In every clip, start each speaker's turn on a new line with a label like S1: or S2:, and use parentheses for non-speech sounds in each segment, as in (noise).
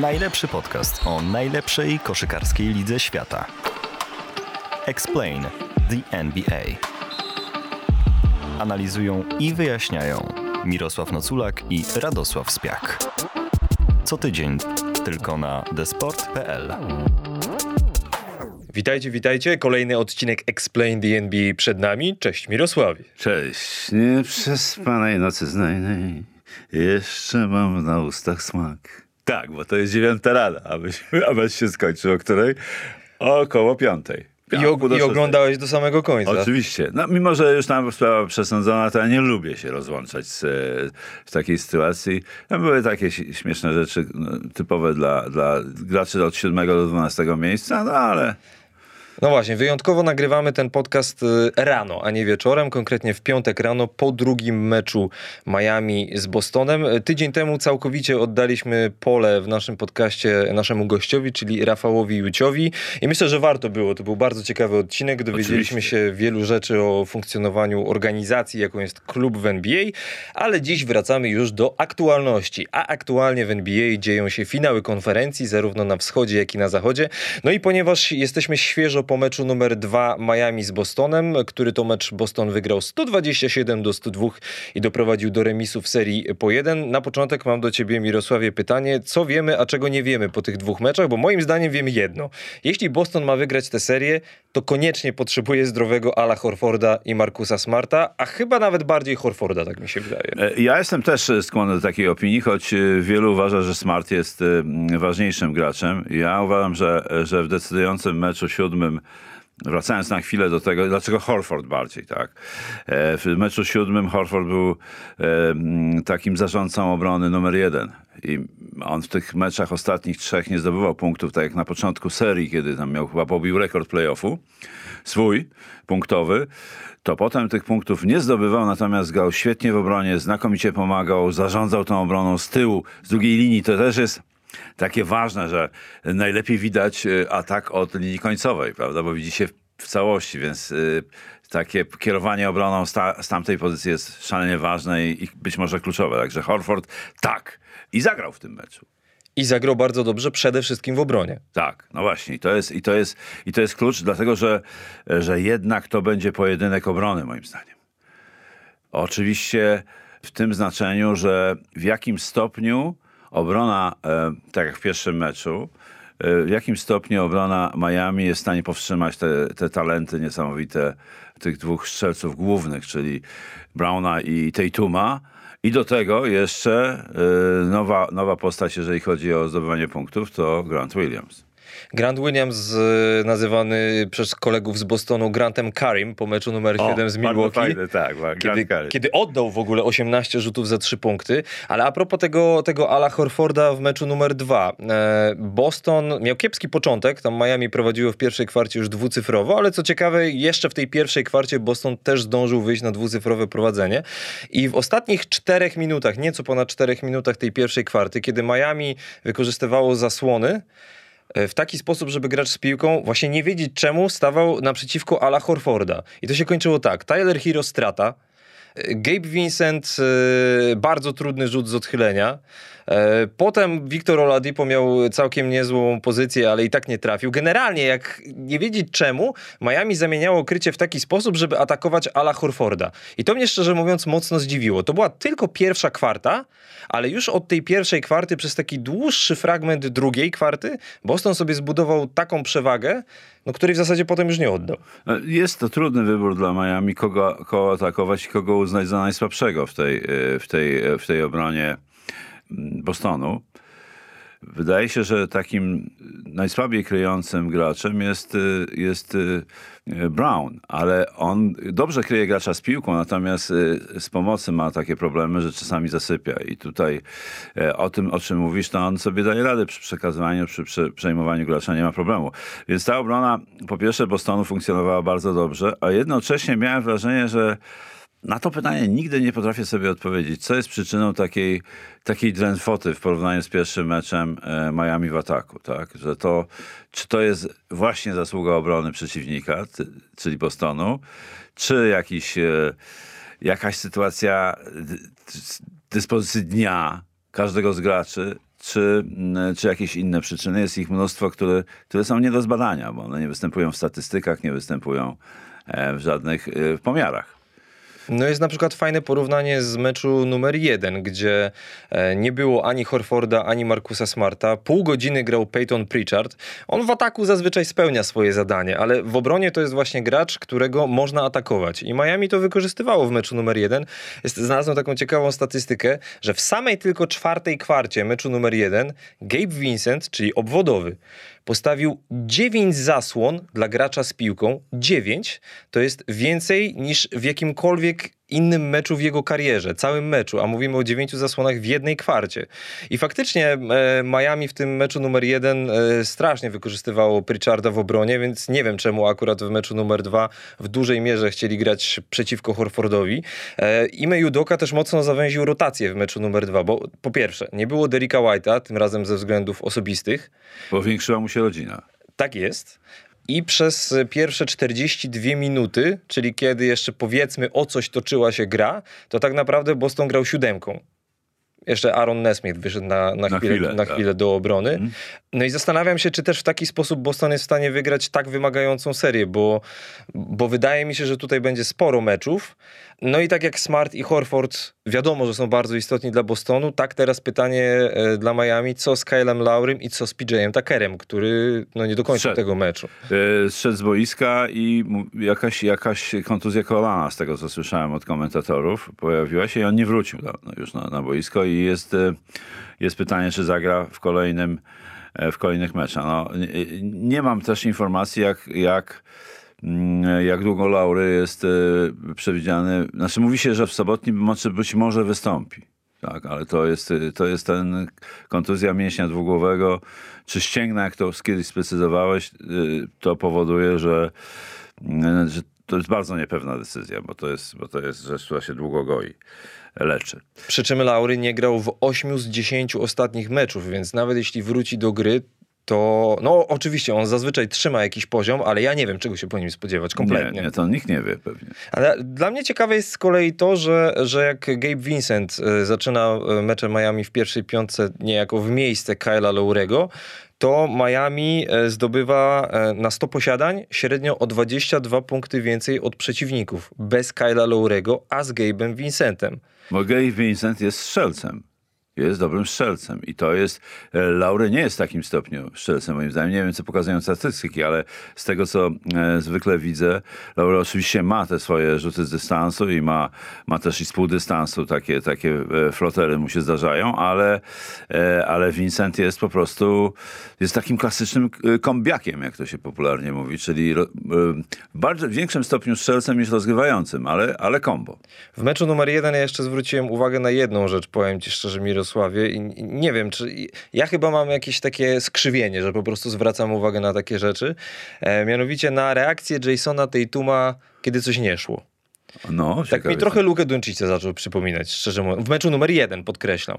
S1: Najlepszy podcast o najlepszej koszykarskiej lidze świata. Explain the NBA. Analizują i wyjaśniają Mirosław Noculak i Radosław Spiak. Co tydzień tylko na desport.pl.
S2: Witajcie, witajcie. Kolejny odcinek Explain the NBA przed nami. Cześć Mirosławie.
S3: Cześć. Nie przespanej nocy znajnej jeszcze mam na ustach smak. Tak, bo to jest dziewiąta rada, abyś, (laughs) abyś się skończył, o której? Około piątej.
S2: I, og-
S3: do
S2: I oglądałeś do samego końca.
S3: Oczywiście. No, mimo, że już tam sprawa przesądzona, to ja nie lubię się rozłączać z, w takiej sytuacji. Tam były takie śmieszne rzeczy no, typowe dla, dla graczy od 7 do 12 miejsca, no ale
S2: No właśnie, wyjątkowo nagrywamy ten podcast y, rano, a nie wieczorem, konkretnie w piątek rano po drugim meczu Miami z Bostonem. Y, Tydzień temu całkowicie oddaliśmy pole w naszym podcaście naszemu gościowi, czyli Rafałowi Juciowi i myślę, że warto było. To był bardzo ciekawy odcinek. Dowiedzieliśmy
S3: Oczywiście.
S2: się wielu rzeczy o funkcjonowaniu organizacji, jaką jest klub w NBA, ale dziś wracamy już do aktualności. A aktualnie w NBA dzieją się finały konferencji, zarówno na wschodzie, jak i na zachodzie. No i ponieważ jesteśmy świeżo po meczu numer dwa Miami z Bostonem, który to mecz Boston wygrał 127 do 102 i doprowadził do remisu w serii po jeden. Na początek mam do ciebie, Mirosławie, pytanie, co wiemy, a czego nie wiemy po tych dwóch meczach, bo moim zdaniem wiemy jedno. Jeśli Boston ma wygrać tę serię, to koniecznie potrzebuje zdrowego Ala Horforda i Markusa Smarta, a chyba nawet bardziej Horforda, tak mi się wydaje.
S3: E, Ja jestem też e, skłonny do takiej opinii, choć e, wielu uważa, że Smart jest ważniejszym graczem. Ja uważam, że, że w decydującym meczu siódmym, wracając na chwilę do tego, dlaczego Horford bardziej, tak? E, W meczu siódmym Horford był e, m, takim zarządcą obrony numer jeden. I on w tych meczach ostatnich trzech nie zdobywał punktów, tak jak na początku serii, kiedy tam miał chyba pobił rekord playoffu swój punktowy, to potem tych punktów nie zdobywał, natomiast grał świetnie w obronie, znakomicie pomagał, zarządzał tą obroną z tyłu, z drugiej linii. To też jest takie ważne, że najlepiej widać e, atak od linii końcowej, prawda, bo widzi się w- całości, więc y, takie kierowanie obroną z, ta, z tamtej pozycji jest szalenie ważne i, i być może kluczowe. Także Horford tak i zagrał w tym meczu.
S2: I zagrał bardzo dobrze przede wszystkim w obronie.
S3: Tak, no właśnie. I to jest, i to jest, i to jest klucz, dlatego że, że jednak to będzie pojedynek obrony, moim zdaniem. Oczywiście w tym znaczeniu, że w jakim stopniu obrona, e, tak jak w pierwszym meczu, e, w jakim stopniu obrona Miami jest w stanie powstrzymać te, te talenty niesamowite tych dwóch strzelców głównych, czyli Browna i Tatuma. I do tego jeszcze e, nowa, nowa postać, jeżeli chodzi o zdobywanie punktów, to Grant Williams.
S2: Grant Williams, e, nazywany przez kolegów z Bostonu Grantem Karim po meczu numer 7 z Milwaukee.
S3: Fajne, tak,
S2: Kiedy, kiedy oddał w ogóle 18 rzutów za 3 punkty. Ale a propos tego, tego Ala Horforda w meczu numer 2. E, Boston miał kiepski początek. Tam Miami prowadziło w pierwszej kwarcie już dwucyfrowo, ale co ciekawe, jeszcze w tej pierwszej kwarcie Boston też zdążył wyjść na dwucyfrowe prowadzenie. I w ostatnich czterech minutach, nieco ponad czterech minutach tej pierwszej kwarty, kiedy Miami wykorzystywało zasłony, w taki sposób, żeby grać z piłką, właśnie nie wiedzieć czemu, stawał naprzeciwko Ala Horforda. I to się kończyło tak. Tyler Hero strata, e, Gabe Vincent e, bardzo trudny rzut z odchylenia. E, Potem Wiktor Oladipo miał całkiem niezłą pozycję, ale i tak nie trafił. Generalnie, jak nie wiedzieć czemu, Miami zamieniało krycie w taki sposób, żeby atakować Ala Horforda. I to mnie szczerze mówiąc mocno zdziwiło. To była tylko pierwsza kwarta, ale już od tej pierwszej kwarty przez taki dłuższy fragment drugiej kwarty Boston sobie zbudował taką przewagę, no, której w zasadzie potem już nie oddał.
S3: No, Jest to trudny wybór dla Miami, kogo, kogo atakować i kogo uznać za najsłabszego w tej, e, w tej, e, w tej obronie Bostonu. Wydaje się, że takim najsłabiej kryjącym graczem jest, y, jest y, Brown, ale on dobrze kryje gracza z piłką, natomiast y, z pomocy ma takie problemy, że czasami zasypia. I tutaj e, o tym, o czym mówisz, to on sobie daje radę przy przekazywaniu, przy prze- przejmowaniu gracza, nie ma problemu. Więc ta obrona, po pierwsze, Bostonu funkcjonowała bardzo dobrze, a jednocześnie miałem wrażenie, że na to pytanie nigdy nie potrafię sobie odpowiedzieć. Co jest przyczyną takiej, takiej drętwoty w porównaniu z pierwszym meczem e, Miami w ataku? Tak? Że to, czy to jest właśnie zasługa obrony przeciwnika, czyli Bostonu, czy jakiś, e, jakaś sytuacja dy- dyspozycji dnia każdego z graczy, czy, czy jakieś inne przyczyny. Jest ich mnóstwo, które, które są nie do zbadania, bo one nie występują w statystykach, nie występują e, w żadnych pomiarach.
S2: No jest na przykład fajne porównanie z meczu numer jeden, gdzie e, nie było ani Horforda, ani Markusa Smarta. Pół godziny grał Peyton Pritchard. On w ataku zazwyczaj spełnia swoje zadanie, ale w obronie to jest właśnie gracz, którego można atakować. I Miami to wykorzystywało w meczu numer jeden. Jest, znalazłem taką ciekawą statystykę, że w samej tylko czwartej kwarcie meczu numer jeden Gabe Vincent, czyli obwodowy, postawił 9 zasłon dla gracza z piłką. 9 to jest więcej niż w jakimkolwiek innym meczu w jego karierze, całym meczu, a mówimy o dziewięciu zasłonach w jednej kwarcie. I faktycznie e, Miami w tym meczu numer jeden e, strasznie wykorzystywało Pritcharda w obronie, więc nie wiem czemu akurat w meczu numer dwa w dużej mierze chcieli grać przeciwko Horfordowi. E, Ime Judoka też mocno zawęził rotację w meczu numer dwa, bo po pierwsze, nie było Derricka White'a, tym razem ze względów osobistych.
S3: Powiększyła mu się rodzina.
S2: Tak jest. I przez pierwsze 42 minuty, czyli kiedy jeszcze powiedzmy o coś toczyła się gra, to tak naprawdę Boston grał siódemką. Jeszcze Aaron Nesmith wyszedł na, na,
S3: Na
S2: chwilę,
S3: chwilę,
S2: na
S3: tak.
S2: chwilę do obrony. No i zastanawiam się, czy też w taki sposób Boston jest w stanie wygrać tak wymagającą serię, bo, bo wydaje mi się, że tutaj będzie sporo meczów. No i tak jak Smart i Horford wiadomo, że są bardzo istotni dla Bostonu, tak teraz pytanie e, dla Miami, co z Kylem Laurym i co z PJ-em Tuckerem, który no, nie dokończył
S3: Wszedł.
S2: tego meczu.
S3: E, Zszedł z boiska i jakaś, jakaś kontuzja kolana, z tego co słyszałem od komentatorów, pojawiła się i on nie wrócił na, no, już na, na boisko i jest, e, jest pytanie, czy zagra w kolejnym e, w kolejnych meczach. No, nie, nie mam też informacji, jak, jak, mm, jak długo Laury jest e, przewidziany. Znaczy mówi się, że w sobotnim meczu być może wystąpi. Tak, ale to jest, e, to jest ten kontuzja mięśnia dwugłowego, czy ścięgna, jak to kiedyś sprecyzowałeś, e, to powoduje, że, e, że to jest bardzo niepewna decyzja, bo to jest, bo to jest rzecz, która się długo goi, leczy.
S2: Przy czym Laury nie grał w 8 z 10 ostatnich meczów, więc nawet jeśli wróci do gry, to no oczywiście on zazwyczaj trzyma jakiś poziom, ale ja nie wiem, czego się po nim spodziewać kompletnie.
S3: Nie, nie, to nikt nie wie pewnie.
S2: Ale dla mnie ciekawe jest z kolei to, że, że jak Gabe Vincent e, zaczyna e, mecze Miami w pierwszej piątce niejako w miejsce Kyla Laurego, to Miami e, zdobywa na 100 posiadań średnio o 22 punkty więcej od przeciwników. Bez Kyla Laurego, a z Gabe'em Vincentem.
S3: Bo Gay Vincent jest strzelcem. Jest dobrym strzelcem. I to jest. e, Laury nie jest w takim stopniu strzelcem, moim zdaniem. Nie wiem, co pokazują statystyki, ale z tego, co e, zwykle widzę, Laury oczywiście ma te swoje rzuty z dystansu i ma, ma też i z półdystansu takie, takie e, flotery mu się zdarzają, ale, e, ale Vincent jest po prostu jest takim klasycznym e, kombiakiem, jak to się popularnie mówi, czyli ro- e, bardzo w większym stopniu strzelcem niż rozgrywającym, ale, ale kombo.
S2: W meczu numer jeden ja jeszcze zwróciłem uwagę na jedną rzecz, powiem ci szczerze, Mirosławie, i i nie wiem, czy ja chyba mam jakieś takie skrzywienie, że po prostu zwracam uwagę na takie rzeczy, e, mianowicie na reakcję Jasona Tatuma, kiedy coś nie szło.
S3: No,
S2: Tak mi trochę Lukę Doncic'a zaczął przypominać, szczerze mówiąc. W meczu numer jeden, podkreślam.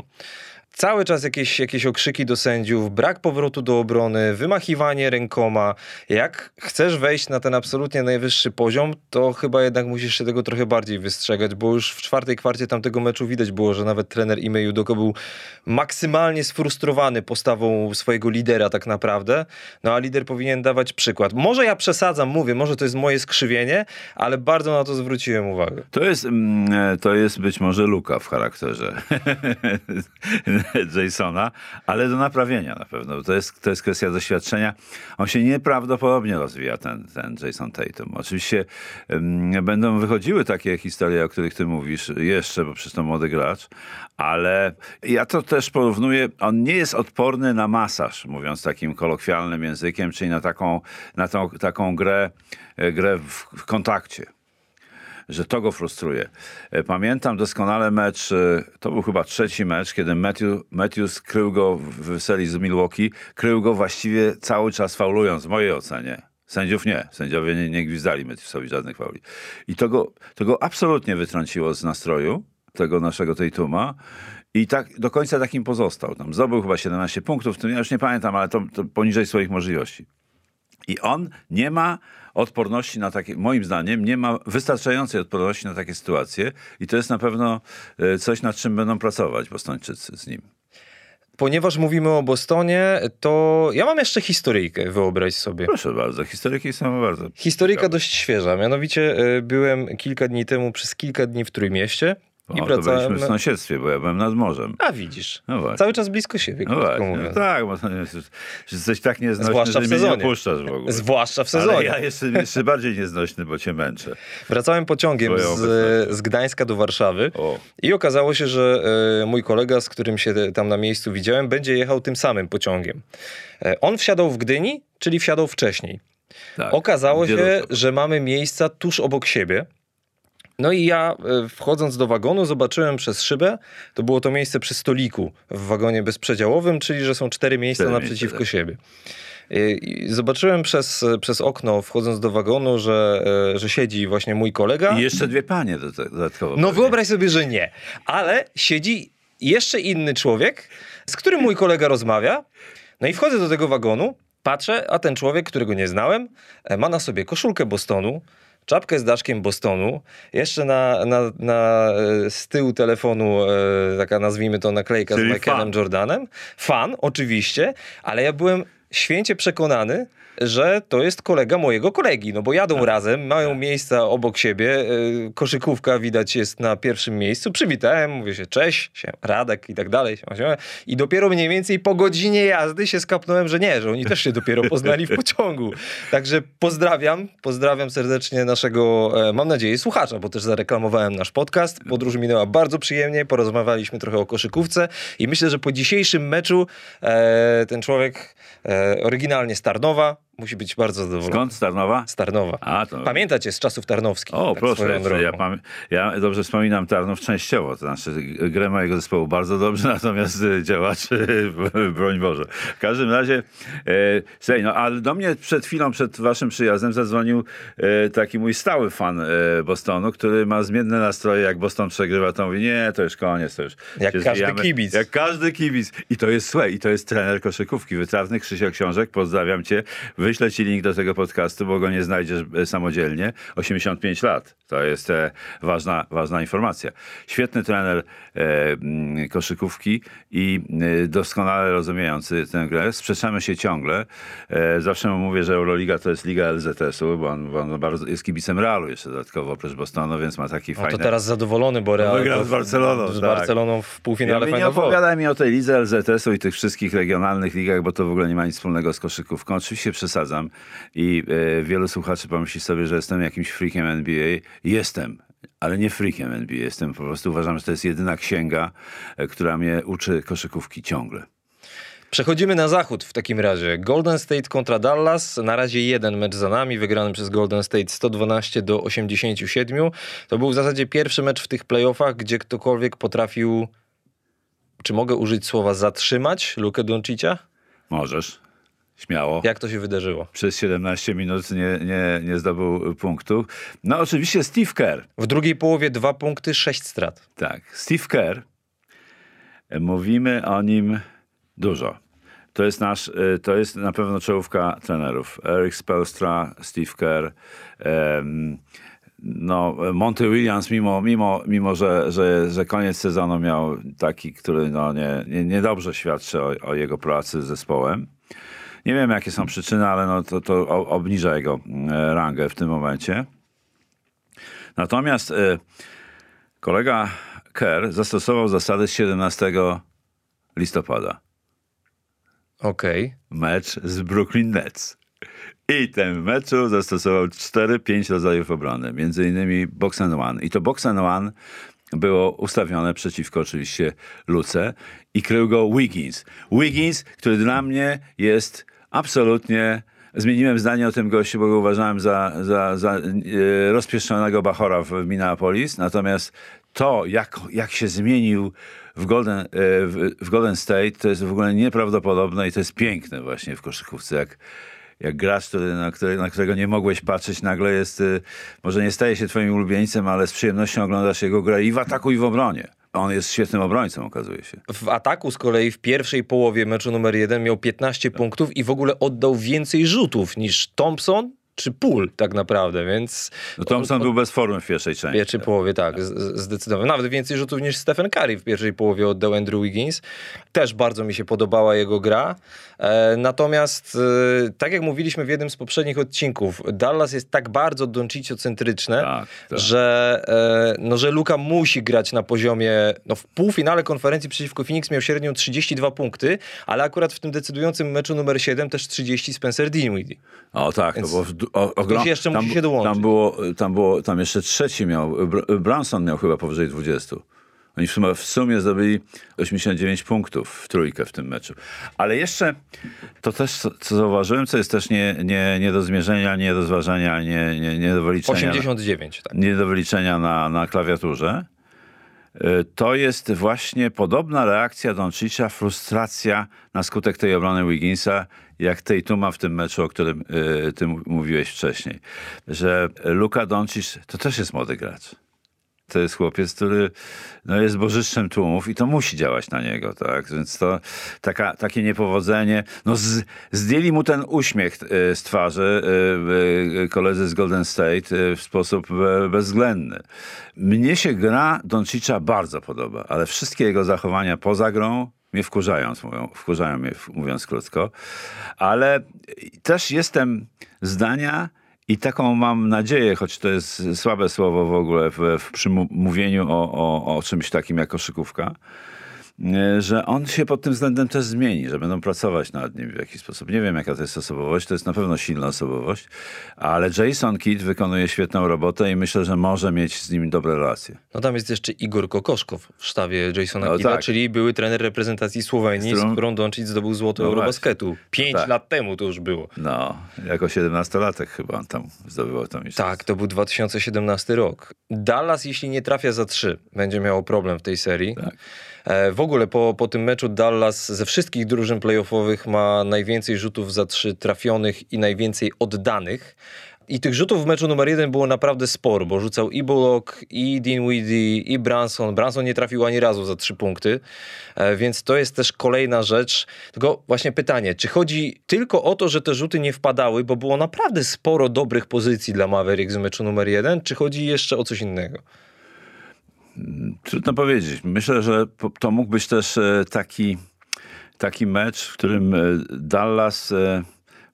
S2: Cały czas jakieś, jakieś okrzyki do sędziów, brak powrotu do obrony, wymachiwanie rękoma. Jak chcesz wejść na ten absolutnie najwyższy poziom, to chyba jednak musisz się tego trochę bardziej wystrzegać, bo już w czwartej kwarcie tamtego meczu widać było, że nawet trener Ime Judoko był maksymalnie sfrustrowany postawą swojego lidera tak naprawdę. No a lider powinien dawać przykład. Może ja przesadzam, mówię, może to jest moje skrzywienie, ale bardzo na to zwróciłem uwagę.
S3: To jest, mm, e, to jest być może luka w charakterze (laughs) (laughs) (laughs) Jasona, ale do naprawienia na pewno. To jest, to jest kwestia doświadczenia. On się nieprawdopodobnie rozwija, ten, ten Jason Tatum. Oczywiście mm, będą wychodziły takie historie, o których ty mówisz jeszcze, bo przecież to młody gracz, ale ja to też porównuję. On nie jest odporny na masaż, mówiąc takim kolokwialnym językiem, czyli na taką, na tą, taką grę, e, grę w kontakcie że to go frustruje. E, Pamiętam doskonale mecz, e, to był chyba trzeci mecz, kiedy Matthew, Matthews krył go w serii z Milwaukee, krył go właściwie cały czas faulując, w mojej ocenie. Sędziów nie. Sędziowie nie, nie gwizdali Matthewsowi żadnych fauli. I to go, to go absolutnie wytrąciło z nastroju, tego naszego Tatuma. I tak do końca takim pozostał. Tam zdobył chyba 17 punktów, w tym ja już nie pamiętam, ale to, to poniżej swoich możliwości. I on nie ma odporności na takie, moim zdaniem, nie ma wystarczającej odporności na takie sytuacje i to jest na pewno e, coś, nad czym będą pracować Bostończycy z nim.
S2: ponieważ mówimy o Bostonie, to ja mam jeszcze historyjkę, wyobraź sobie.
S3: Proszę bardzo, historyki są bardzo...
S2: Historyjka dość świeża. Mianowicie e, byłem kilka dni temu przez kilka dni w Trójmieście i
S3: O, to byliśmy w sąsiedztwie, bo ja byłem nad morzem.
S2: A widzisz.
S3: No.
S2: Cały czas blisko siebie,
S3: No właśnie,
S2: mówiąc.
S3: no tak, bo jesteś tak nieznośny,
S2: Zwłaszcza w
S3: że mnie nie opuszczasz w ogóle.
S2: Zwłaszcza w
S3: Ale
S2: sezonie.
S3: ja jestem jeszcze (laughs) bardziej nieznośny, bo cię męczę.
S2: Wracałem pociągiem z, z Gdańska do Warszawy
S3: O.
S2: i okazało się, że e, mój kolega, z którym się tam na miejscu widziałem, będzie jechał tym samym pociągiem. E, on wsiadał w Gdyni, czyli wsiadał wcześniej.
S3: Tak.
S2: Okazało
S3: Gdzie
S2: się, że mamy miejsca tuż obok siebie. No i ja e, wchodząc do wagonu zobaczyłem przez szybę, to było to miejsce przy stoliku w wagonie bezprzedziałowym, czyli że są cztery miejsca
S3: Cztery
S2: naprzeciwko
S3: miejsca, tak.
S2: siebie. E, I zobaczyłem przez, przez okno, wchodząc do wagonu, że, e, że siedzi właśnie mój kolega.
S3: I jeszcze dwie panie do- dodatkowo.
S2: No
S3: pewnie.
S2: wyobraź sobie, że nie. Ale siedzi jeszcze inny człowiek, z którym mój kolega rozmawia. No i wchodzę do tego wagonu, patrzę, a ten człowiek, którego nie znałem, e, ma na sobie koszulkę Bostonu, czapkę z daszkiem Bostonu, jeszcze na, na, na e, z tyłu telefonu e, taka nazwijmy to naklejka
S3: Czyli
S2: z Michaelem
S3: fan.
S2: Jordanem. Fan, oczywiście, ale ja byłem święcie przekonany, że to jest kolega mojego kolegi, no bo jadą razem, mają miejsca obok siebie, y, koszykówka widać jest na pierwszym miejscu, przywitałem, mówię się cześć, się, Radek i tak dalej, siema, siema. i dopiero mniej więcej po godzinie jazdy się skapnąłem, że nie, że oni też się dopiero (laughs) poznali w pociągu. Także pozdrawiam, pozdrawiam serdecznie naszego, e, mam nadzieję, słuchacza, bo też zareklamowałem nasz podcast, podróż minęła bardzo przyjemnie, porozmawialiśmy trochę o koszykówce i myślę, że po dzisiejszym meczu e, ten człowiek e, oryginalnie z Tarnowa, musi być bardzo zadowolony.
S3: Skąd? z Tarnowa?
S2: Z Tarnowa.
S3: A, to...
S2: Pamiętacie z czasów tarnowskich.
S3: O,
S2: tak
S3: proszę, ja, ja dobrze wspominam Tarnów częściowo, to znaczy grę mojego zespołu bardzo dobrze, (laughs) natomiast y, działaczy, broń Boże. W każdym razie, e, słuchaj, no ale do mnie przed chwilą, przed waszym przyjazdem zadzwonił e, taki mój stały fan e, Bostonu, który ma zmienne nastroje, jak Boston przegrywa, to mówi, nie, to już koniec, to już
S2: Jak każdy
S3: zwijamy.
S2: kibic.
S3: Jak każdy kibic. I to jest, słuchaj, i to jest trener koszykówki, wytrawny Krzysiek Książek, pozdrawiam cię, wyślę ci link do tego podcastu, bo go nie znajdziesz e, samodzielnie. 85 lat. To jest e, ważna, ważna informacja. Świetny trener e, mm, koszykówki i doskonale rozumiejący tę grę. Sprzeczamy się ciągle. Zawsze mu mówię, że Euroliga to jest liga LZS-u, bo on, bo on bardzo, jest kibicem Realu jeszcze dodatkowo, oprócz Bostonu, więc ma taki
S2: No
S3: fajny...
S2: to teraz zadowolony, bo Real
S3: Wygrał z Barceloną,
S2: Z
S3: tak.
S2: Barceloną w
S3: Ja
S2: półfinale
S3: mówię, nie opowiadaj mi o tej lidze LZS-u i tych wszystkich regionalnych ligach, bo to w ogóle nie ma nic wspólnego z koszykówką. Oczywiście przesadzam i e, wielu słuchaczy pomyśli sobie, że jestem jakimś freakiem NBA. Jestem, ale nie freakiem NBA. Jestem po prostu, uważam, że to jest jedyna księga, e, która mnie uczy koszykówki ciągle.
S2: Przechodzimy na zachód w takim razie. Golden State kontra Dallas. Na razie jeden mecz za nami, wygrany przez Golden State 112 do 87. To był w zasadzie pierwszy mecz w tych playoffach, gdzie ktokolwiek potrafił, czy mogę użyć słowa zatrzymać Lukę Doncicia?
S3: Możesz, śmiało.
S2: Jak to się wydarzyło?
S3: Przez 17 minut nie, nie, nie zdobył punktu. No oczywiście Steve Kerr.
S2: W drugiej połowie dwa punkty, sześć strat.
S3: Tak, Steve Kerr. Mówimy o nim dużo. To jest nasz, e, to jest na pewno czołówka trenerów. Eric Spelstra, Steve Kerr, em, no, Monty Williams, mimo, mimo, mimo że, że, że koniec sezonu miał taki, który no, nie, nie, niedobrze świadczy o, o jego pracy z zespołem. Nie wiem, jakie są przyczyny, ale no, to, to obniża jego e, rangę w tym momencie. Natomiast e, kolega Kerr zastosował zasady z 17 listopada.
S2: Okej.
S3: Mecz z Brooklyn Nets. I ten meczu zastosował 4-5 rodzajów obrony, między innymi box and one. I to box and one było ustawione przeciwko oczywiście Luce i krył go Wiggins. Wiggins, który dla mnie jest absolutnie... Zmieniłem zdanie o tym gościu, bo go uważałem za, za, za e, rozpieszczonego bachora w Minneapolis. Natomiast to, jak, jak się zmienił w Golden, e, w, w Golden State, to jest w ogóle nieprawdopodobne i to jest piękne właśnie w koszykówce. Jak, jak gracz, który, na, który, na którego nie mogłeś patrzeć, nagle jest, y, może nie staje się twoim ulubieńcem, ale z przyjemnością oglądasz jego grę i w ataku, i w obronie. On jest świetnym obrońcą, okazuje się.
S2: W ataku z kolei w pierwszej połowie meczu numer jeden miał 15 punktów i w ogóle oddał więcej rzutów niż Thompson, czy pól tak naprawdę, więc...
S3: No Thompson był bez formy w pierwszej
S2: W
S3: części.
S2: pierwszej połowie, tak, zdecydowanie. Nawet więcej rzutów niż Stephen Curry w pierwszej połowie oddał Andrew Wiggins. Też bardzo mi się podobała jego gra. E, natomiast, e, tak jak mówiliśmy w jednym z poprzednich odcinków, Dallas jest tak bardzo Doncicio-centryczne,
S3: Tak, tak.
S2: że, e, no, że Luka musi grać na poziomie, no w półfinale konferencji przeciwko Phoenix miał średnią 32 punkty, ale akurat w tym decydującym meczu numer 7 też 30 Spencer Dinwiddie.
S3: O tak,
S2: Więc
S3: no bo w, o, o,
S2: ktoś jeszcze musi
S3: tam,
S2: się dołączyć.
S3: Tam było, tam było, tam jeszcze trzeci miał, Br- Branson miał chyba powyżej 20. Oni w sumie, w sumie zdobyli 89 punktów w trójkę w tym meczu. Ale jeszcze to też, co, co zauważyłem, co jest też nie, nie, nie do zmierzenia, nie do zważenia, nie, nie, nie do wyliczenia.
S2: 89, tak.
S3: nie do wyliczenia na, na klawiaturze, to jest właśnie podobna reakcja Doncicza, frustracja na skutek tej obrony Wigginsa, jak Tatuma w tym meczu, o którym y, ty mówiłeś wcześniej. Że Luka Doncic to też jest młody gracz. To jest chłopiec, który no, jest bożyszczem tłumów i to musi działać na niego, tak? Więc to taka, takie niepowodzenie. No z, zdjęli mu ten uśmiech y, z twarzy y, y, koledzy z Golden State w sposób bezwzględny. Mnie się gra Doncicza bardzo podoba, ale wszystkie jego zachowania poza grą mnie wkurzają, mówią, wkurzają mnie, mówiąc krótko. Ale też jestem zdania, i taką mam nadzieję, choć to jest słabe słowo w ogóle w, w o, o, o czymś takim jak koszykówka, że on się pod tym względem też zmieni, że będą pracować nad nim w jakiś sposób. Nie wiem, jaka to jest osobowość, to jest na pewno silna osobowość, ale Jason Kidd wykonuje świetną robotę i myślę, że może mieć z nim dobre relacje.
S2: No tam jest jeszcze Igor Kokoszkow w sztabie Jasona
S3: No
S2: Kidda,
S3: tak.
S2: czyli były trener reprezentacji Słowenii,
S3: Z którą-
S2: z którą Doncic zdobył złoto
S3: No
S2: Eurobasketu. Pięć
S3: tak.
S2: lat temu to już było.
S3: No, jako 17-latek chyba on tam zdobywał to mistrzostwo.
S2: Tak, to był 2017 rok. Dallas, jeśli nie trafia za trzy, będzie miało problem w tej serii.
S3: Tak.
S2: E, w ogóle po, po tym meczu Dallas ze wszystkich drużyn playoffowych ma najwięcej rzutów za trzy trafionych i najwięcej oddanych. I tych rzutów w meczu numer jeden było naprawdę sporo, bo rzucał i Bullock, i Dinwiddie, i Branson. Branson nie trafił ani razu za trzy punkty, e, więc to jest też kolejna rzecz. Tylko właśnie pytanie, czy chodzi tylko o to, że te rzuty nie wpadały, bo było naprawdę sporo dobrych pozycji dla Mavericks w meczu numer jeden, czy chodzi jeszcze o coś innego?
S3: Trudno powiedzieć. Myślę, że to mógł być też e, taki, taki mecz, w którym e, Dallas e,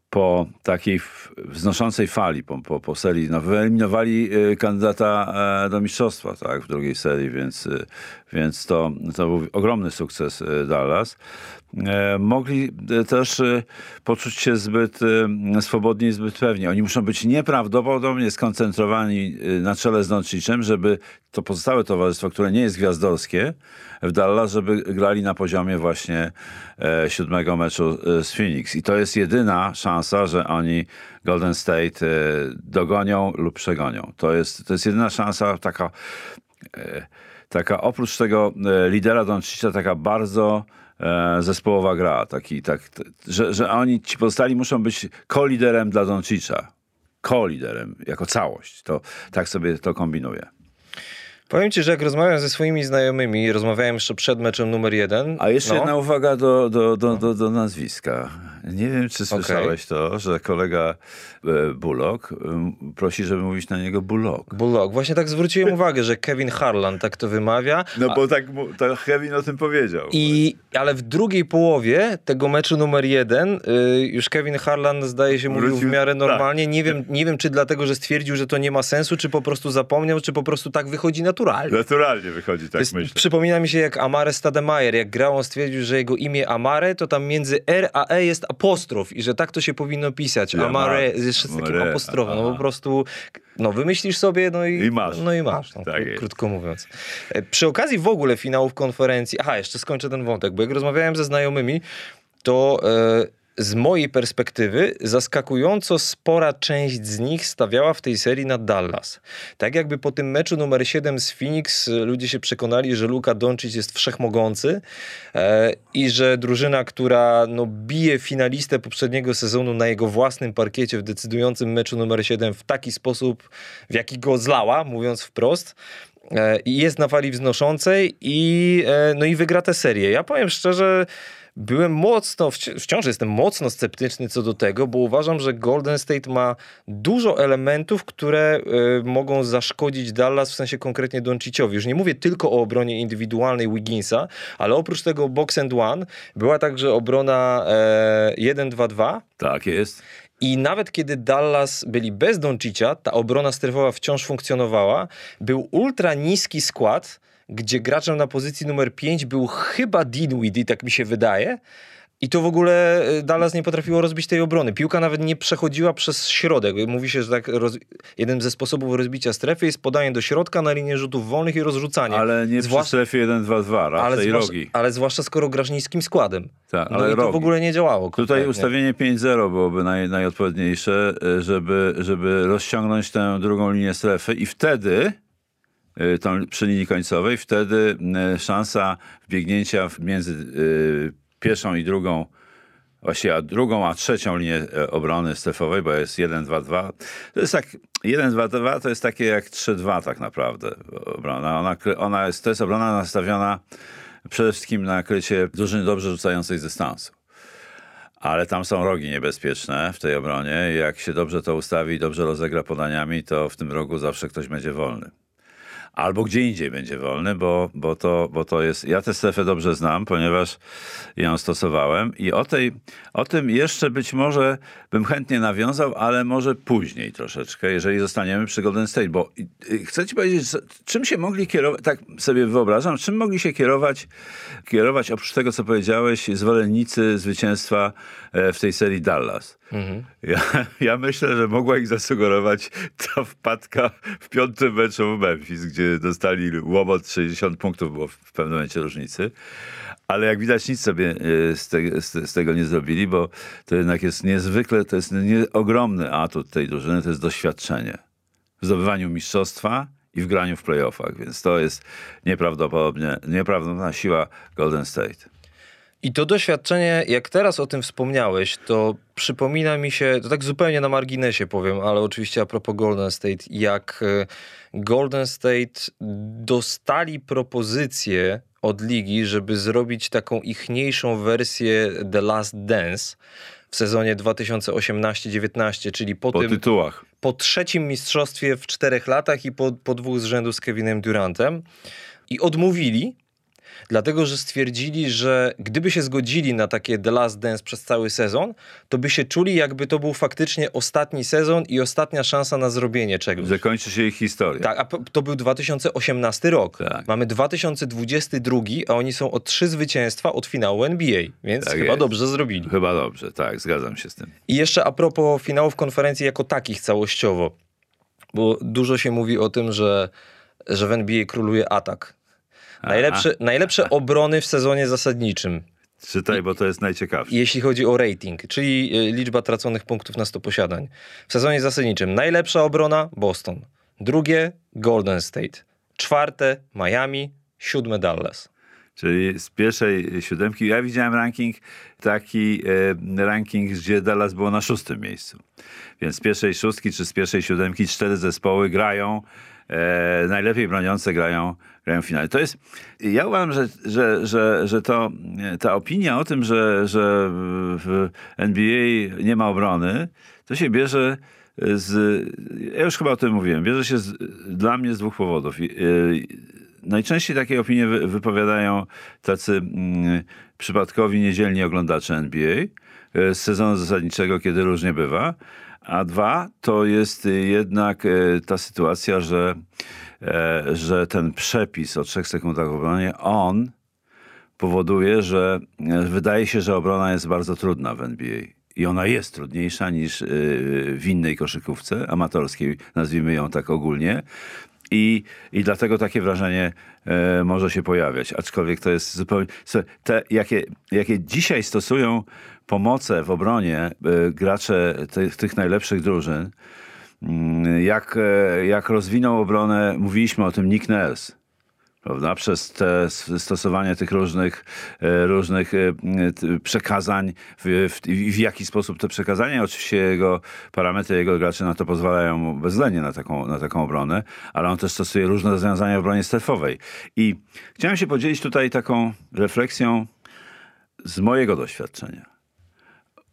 S3: po takiej wznoszącej fali, po, po, po serii, no, wyeliminowali kandydata do mistrzostwa tak, w drugiej serii, więc, więc to, to był ogromny sukces e, Dallas. E, Mogli e, też e, poczuć się zbyt e, swobodnie i zbyt pewnie. Oni muszą być nieprawdopodobnie skoncentrowani na czele z żeby to pozostałe towarzystwo, które nie jest gwiazdorskie w Dallas, żeby grali na poziomie właśnie e, siódmego meczu z Phoenix. I to jest jedyna szansa, że oni Golden State dogonią lub przegonią. To jest, to jest jedyna szansa taka, taka oprócz tego e, lidera Doncicza, taka bardzo e, zespołowa gra. Taki, tak, że, że oni, ci pozostali muszą być ko-liderem dla Doncicza. Ko-liderem, jako całość. To, tak sobie to kombinuję.
S2: Powiem ci, że jak rozmawiam ze swoimi znajomymi, rozmawiałem jeszcze przed meczem numer jeden.
S3: A jeszcze
S2: no,
S3: jedna uwaga do, do, do, do, do nazwiska. Nie wiem, czy słyszałeś to, że kolega e, Bullock em, prosi, żeby mówić na niego Bullock.
S2: Bullock. Właśnie tak zwróciłem uwagę, że Kevin Harlan tak to wymawia.
S3: No bo tak, to Kevin o tym powiedział.
S2: I, ale w drugiej połowie tego meczu numer jeden y, już Kevin Harlan zdaje się mówił w
S3: Wrócił-
S2: miarę
S3: tak.
S2: normalnie. Nie, wiem, nie wiem, czy dlatego, że stwierdził, że to nie ma sensu, czy po prostu zapomniał, czy po prostu tak wychodzi naturalnie.
S3: Naturalnie wychodzi, tak
S2: To jest,
S3: myślę.
S2: przypomina mi się jak Amare Stademeyer, jak grał, on stwierdził, że jego imię Amare, to tam między R a E jest apostrof i że tak to się powinno pisać.
S3: Ja
S2: Amare jeszcze z takim apostrofem. No po prostu, no wymyślisz sobie, no i,
S3: I masz.
S2: No i masz, no,
S3: Tak
S2: kró-
S3: jest.
S2: krótko mówiąc. E, Przy okazji w ogóle finałów konferencji, aha, jeszcze skończę ten wątek, bo jak rozmawiałem ze znajomymi, to e, z mojej perspektywy zaskakująco spora część z nich stawiała w tej serii na Dallas. Tak jakby po tym meczu numer 7 z Phoenix e, ludzie się przekonali, że Luka Doncic jest wszechmogący e, i że drużyna, która no, bije finalistę poprzedniego sezonu na jego własnym parkiecie w decydującym meczu numer 7 w taki sposób, w jaki go zlała, mówiąc wprost, e, jest na fali wznoszącej i, e, no i wygra tę serię. Ja powiem szczerze, byłem mocno, wciąż jestem mocno sceptyczny co do tego, bo uważam, że Golden State ma dużo elementów, które y, mogą zaszkodzić Dallas, w sensie konkretnie Donciciowi. Już nie mówię tylko o obronie indywidualnej Wigginsa, ale oprócz tego box and one była także obrona e, 1-2-2.
S3: Tak jest.
S2: I nawet kiedy Dallas byli bez Doncicia, ta obrona strefowa wciąż funkcjonowała. Był ultra niski skład, gdzie graczem na pozycji numer 5 był chyba Dinwiddie, tak mi się wydaje. I to w ogóle e, Dallas nie potrafiło rozbić tej obrony. Piłka nawet nie przechodziła przez środek. Mówi się, że tak roz... jeden ze sposobów rozbicia strefy jest podanie do środka na linię rzutów wolnych i rozrzucanie.
S3: Ale nie Zwłasz... przy strefie 1-2-2,
S2: ale
S3: tej
S2: zwłasz...
S3: rogi.
S2: Ale zwłaszcza skoro grasz niskim składem.
S3: Tak,
S2: no
S3: ale
S2: i to w ogóle nie działało.
S3: Tutaj ustawienie 5-0 byłoby naj, najodpowiedniejsze, e, żeby, żeby rozciągnąć tę drugą linię strefy i wtedy tą, przy linii końcowej, wtedy y, szansa wbiegnięcia między y, pierwszą i drugą, właściwie a drugą, a trzecią linię obrony strefowej, bo jest 1-2-2. To jest tak, 1-2-2 to jest takie jak 3-2 tak naprawdę obrona. Ona, ona jest, to jest obrona nastawiona przede wszystkim na krycie drużyny dobrze rzucającej z dystansu. Ale tam są rogi niebezpieczne w tej obronie. Jak się dobrze to ustawi i dobrze rozegra podaniami, to w tym rogu zawsze ktoś będzie wolny albo gdzie indziej będzie wolny, bo, bo, to, bo to jest. Ja tę strefę dobrze znam, ponieważ ją stosowałem i o, tej, o tym jeszcze być może bym chętnie nawiązał, ale może później troszeczkę, jeżeli zostaniemy przy Golden State, bo chcę ci powiedzieć, czym się mogli kierować, tak sobie wyobrażam, czym mogli się kierować, kierować oprócz tego, co powiedziałeś, zwolennicy zwycięstwa w tej serii Dallas. Mhm. Ja, (laughs) ja myślę, że mogła ich zasugerować ta wpadka w piątym meczu w Memphis, gdzie dostali łomot 60 punktów było w pewnym momencie różnicy. Ale jak widać nic sobie e, z, te, z, z, tego nie zrobili, bo to jednak jest niezwykle, to jest nie, ogromny atut tej drużyny, to jest doświadczenie. W zdobywaniu mistrzostwa i w graniu w playoffach, więc to jest nieprawdopodobnie, nieprawdopodobna siła Golden State.
S2: I to doświadczenie, jak teraz o tym wspomniałeś, to przypomina mi się, to tak zupełnie na marginesie powiem, ale oczywiście a propos Golden State, jak e, Golden State dostali propozycję od ligi, żeby zrobić taką ichniejszą wersję The Last Dance w sezonie 2018-19, czyli po,
S3: po
S2: tym,
S3: tytułach.
S2: po trzecim mistrzostwie w czterech latach i po, po dwóch z rzędu z Kevinem Durantem. I odmówili, dlatego że stwierdzili, że gdyby się zgodzili na takie The Last Dance przez cały sezon, to by się czuli, jakby to był faktycznie ostatni sezon i ostatnia szansa na zrobienie czegoś.
S3: Zakończy się ich historia.
S2: Tak, a to był 2018 rok. Tak. Mamy 2022, a oni są o trzy zwycięstwa od finału NBA, więc tak chyba jest. dobrze zrobili.
S3: Chyba dobrze, tak, zgadzam się z tym.
S2: I jeszcze a propos finałów konferencji jako takich całościowo, bo dużo się mówi o tym, że, że w NBA króluje atak Najlepsze, najlepsze obrony w sezonie zasadniczym.
S3: Czytaj, bo to jest najciekawsze.
S2: Jeśli chodzi o rating, czyli e, liczba traconych punktów na 100 posiadań. W sezonie zasadniczym najlepsza obrona Boston, drugie Golden State, czwarte Miami, siódme Dallas.
S3: Czyli z pierwszej siódemki, ja widziałem ranking, taki e, ranking, gdzie Dallas było na szóstym miejscu. Więc z pierwszej szóstki czy z pierwszej siódemki cztery zespoły grają e, najlepiej broniące grają, grają w finale. To jest, ja uważam, że, że, że, że to, ta opinia o tym, że, że w NBA nie ma obrony, to się bierze z, ja już chyba o tym mówiłem, bierze się z, dla mnie z dwóch powodów. Najczęściej takie opinie wypowiadają tacy mm, przypadkowi, niedzielni oglądacze NBA e, z sezonu zasadniczego, kiedy różnie bywa. A dwa, to jest jednak e, ta sytuacja, że, e, że ten przepis o trzech sekundach w obronie, on powoduje, że wydaje się, że obrona jest bardzo trudna w NBA. I ona jest trudniejsza niż w innej koszykówce amatorskiej, nazwijmy ją tak ogólnie. I, I dlatego takie wrażenie e, może się pojawiać. Aczkolwiek to jest zupełnie. Te, jakie, jakie dzisiaj stosują pomoce w obronie e, gracze tych, tych najlepszych drużyn, mm, jak, e, jak rozwinął obronę, mówiliśmy o tym Nick Nurse prawda? Przez te stosowanie tych różnych, e, różnych przekazań, w, w, w, jaki sposób te przekazania, oczywiście jego parametry, jego gracze na to pozwalają bezwzględnie na taką, na taką obronę, ale on też stosuje różne rozwiązania w obronie strefowej. I chciałem się podzielić tutaj taką refleksją z mojego doświadczenia.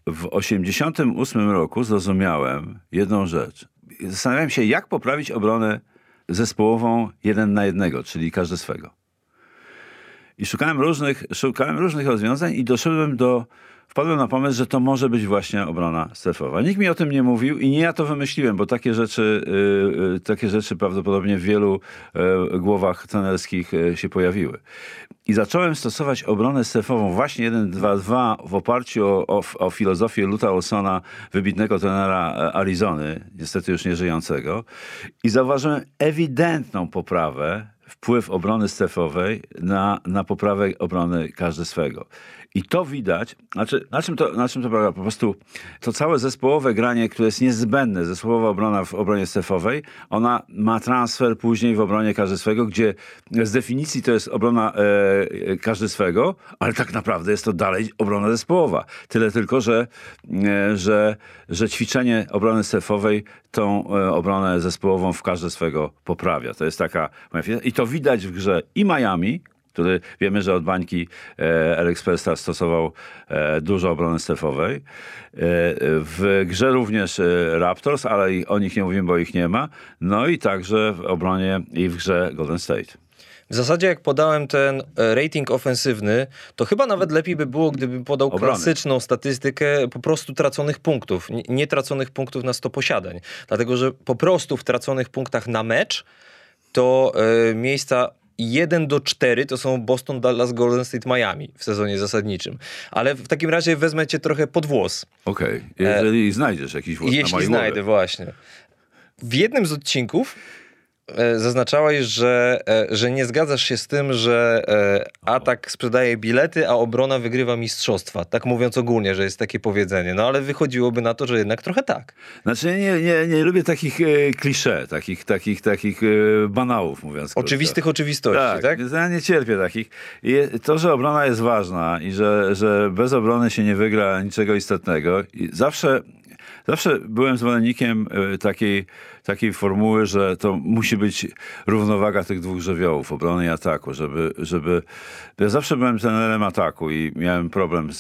S3: W 88 roku zrozumiałem jedną rzecz. Zastanawiałem się, jak poprawić obronę zespołową jeden na jednego, czyli każdy swego. I szukałem różnych, szukałem różnych rozwiązań i doszedłem do, wpadłem na pomysł, że to może być właśnie obrona strefowa. Nikt mi o tym nie mówił i nie ja to wymyśliłem, bo takie rzeczy, y, y, takie rzeczy prawdopodobnie w wielu y, głowach trenerskich y, się pojawiły. I zacząłem stosować obronę strefową właśnie 1-2-2 w oparciu o, o, o filozofię Luta Olsona, wybitnego trenera e, Arizony, niestety już nieżyjącego. I zauważyłem ewidentną poprawę wpływ obrony strefowej na, na poprawę obrony każdy swego. I to widać, znaczy, na, czym to, na czym to polega? Po prostu to całe zespołowe granie, które jest niezbędne, zespołowa obrona w obronie strefowej, ona ma transfer później w obronie każdy swego, gdzie z definicji to jest obrona e, każdy swego, ale tak naprawdę jest to dalej obrona zespołowa. Tyle tylko, że, e, że, że ćwiczenie obrony strefowej tą e, obronę zespołową w każdy swego poprawia. To jest taka... I to widać w grze i Miami, który wiemy, że od bańki e, Spelsta stosował e, dużo obrony strefowej. E, w grze również Raptors, ale o nich nie mówimy, bo ich nie ma. No i także w obronie i w grze Golden State.
S2: W zasadzie jak podałem ten rating ofensywny, to chyba nawet lepiej by było, gdybym podał
S3: Obrony.
S2: klasyczną statystykę po prostu traconych punktów, nie- traconych punktów na 100 posiadań. Dlatego, że po prostu w traconych punktach na mecz to miejsca 1 do 4 to są Boston, Dallas, Golden State, Miami w sezonie zasadniczym. Ale w takim razie wezmę cię trochę pod włos.
S3: Okej, jeżeli znajdziesz jakiś włos na
S2: Jeśli
S3: mojej
S2: znajdę, właśnie. W jednym z odcinków e, zaznaczałeś, że, e, że nie zgadzasz się z tym, że e, atak sprzedaje bilety, a obrona wygrywa mistrzostwa. Tak mówiąc ogólnie, że jest takie powiedzenie. No ale wychodziłoby na to, że jednak trochę tak.
S3: Znaczy nie, nie, nie lubię takich e, klisze, takich, takich, takich e, banałów, mówiąc krótko.
S2: Oczywistych oczywistości, tak?
S3: Tak, ja nie cierpię takich. I to, że obrona jest ważna i że, że bez obrony się nie wygra niczego istotnego. I zawsze, zawsze byłem zwolennikiem e, takiej, takiej formuły, że to musi być równowaga tych dwóch żywiołów, obrony i ataku, żeby, żeby... Ja zawsze byłem trenerem ataku i miałem problem z,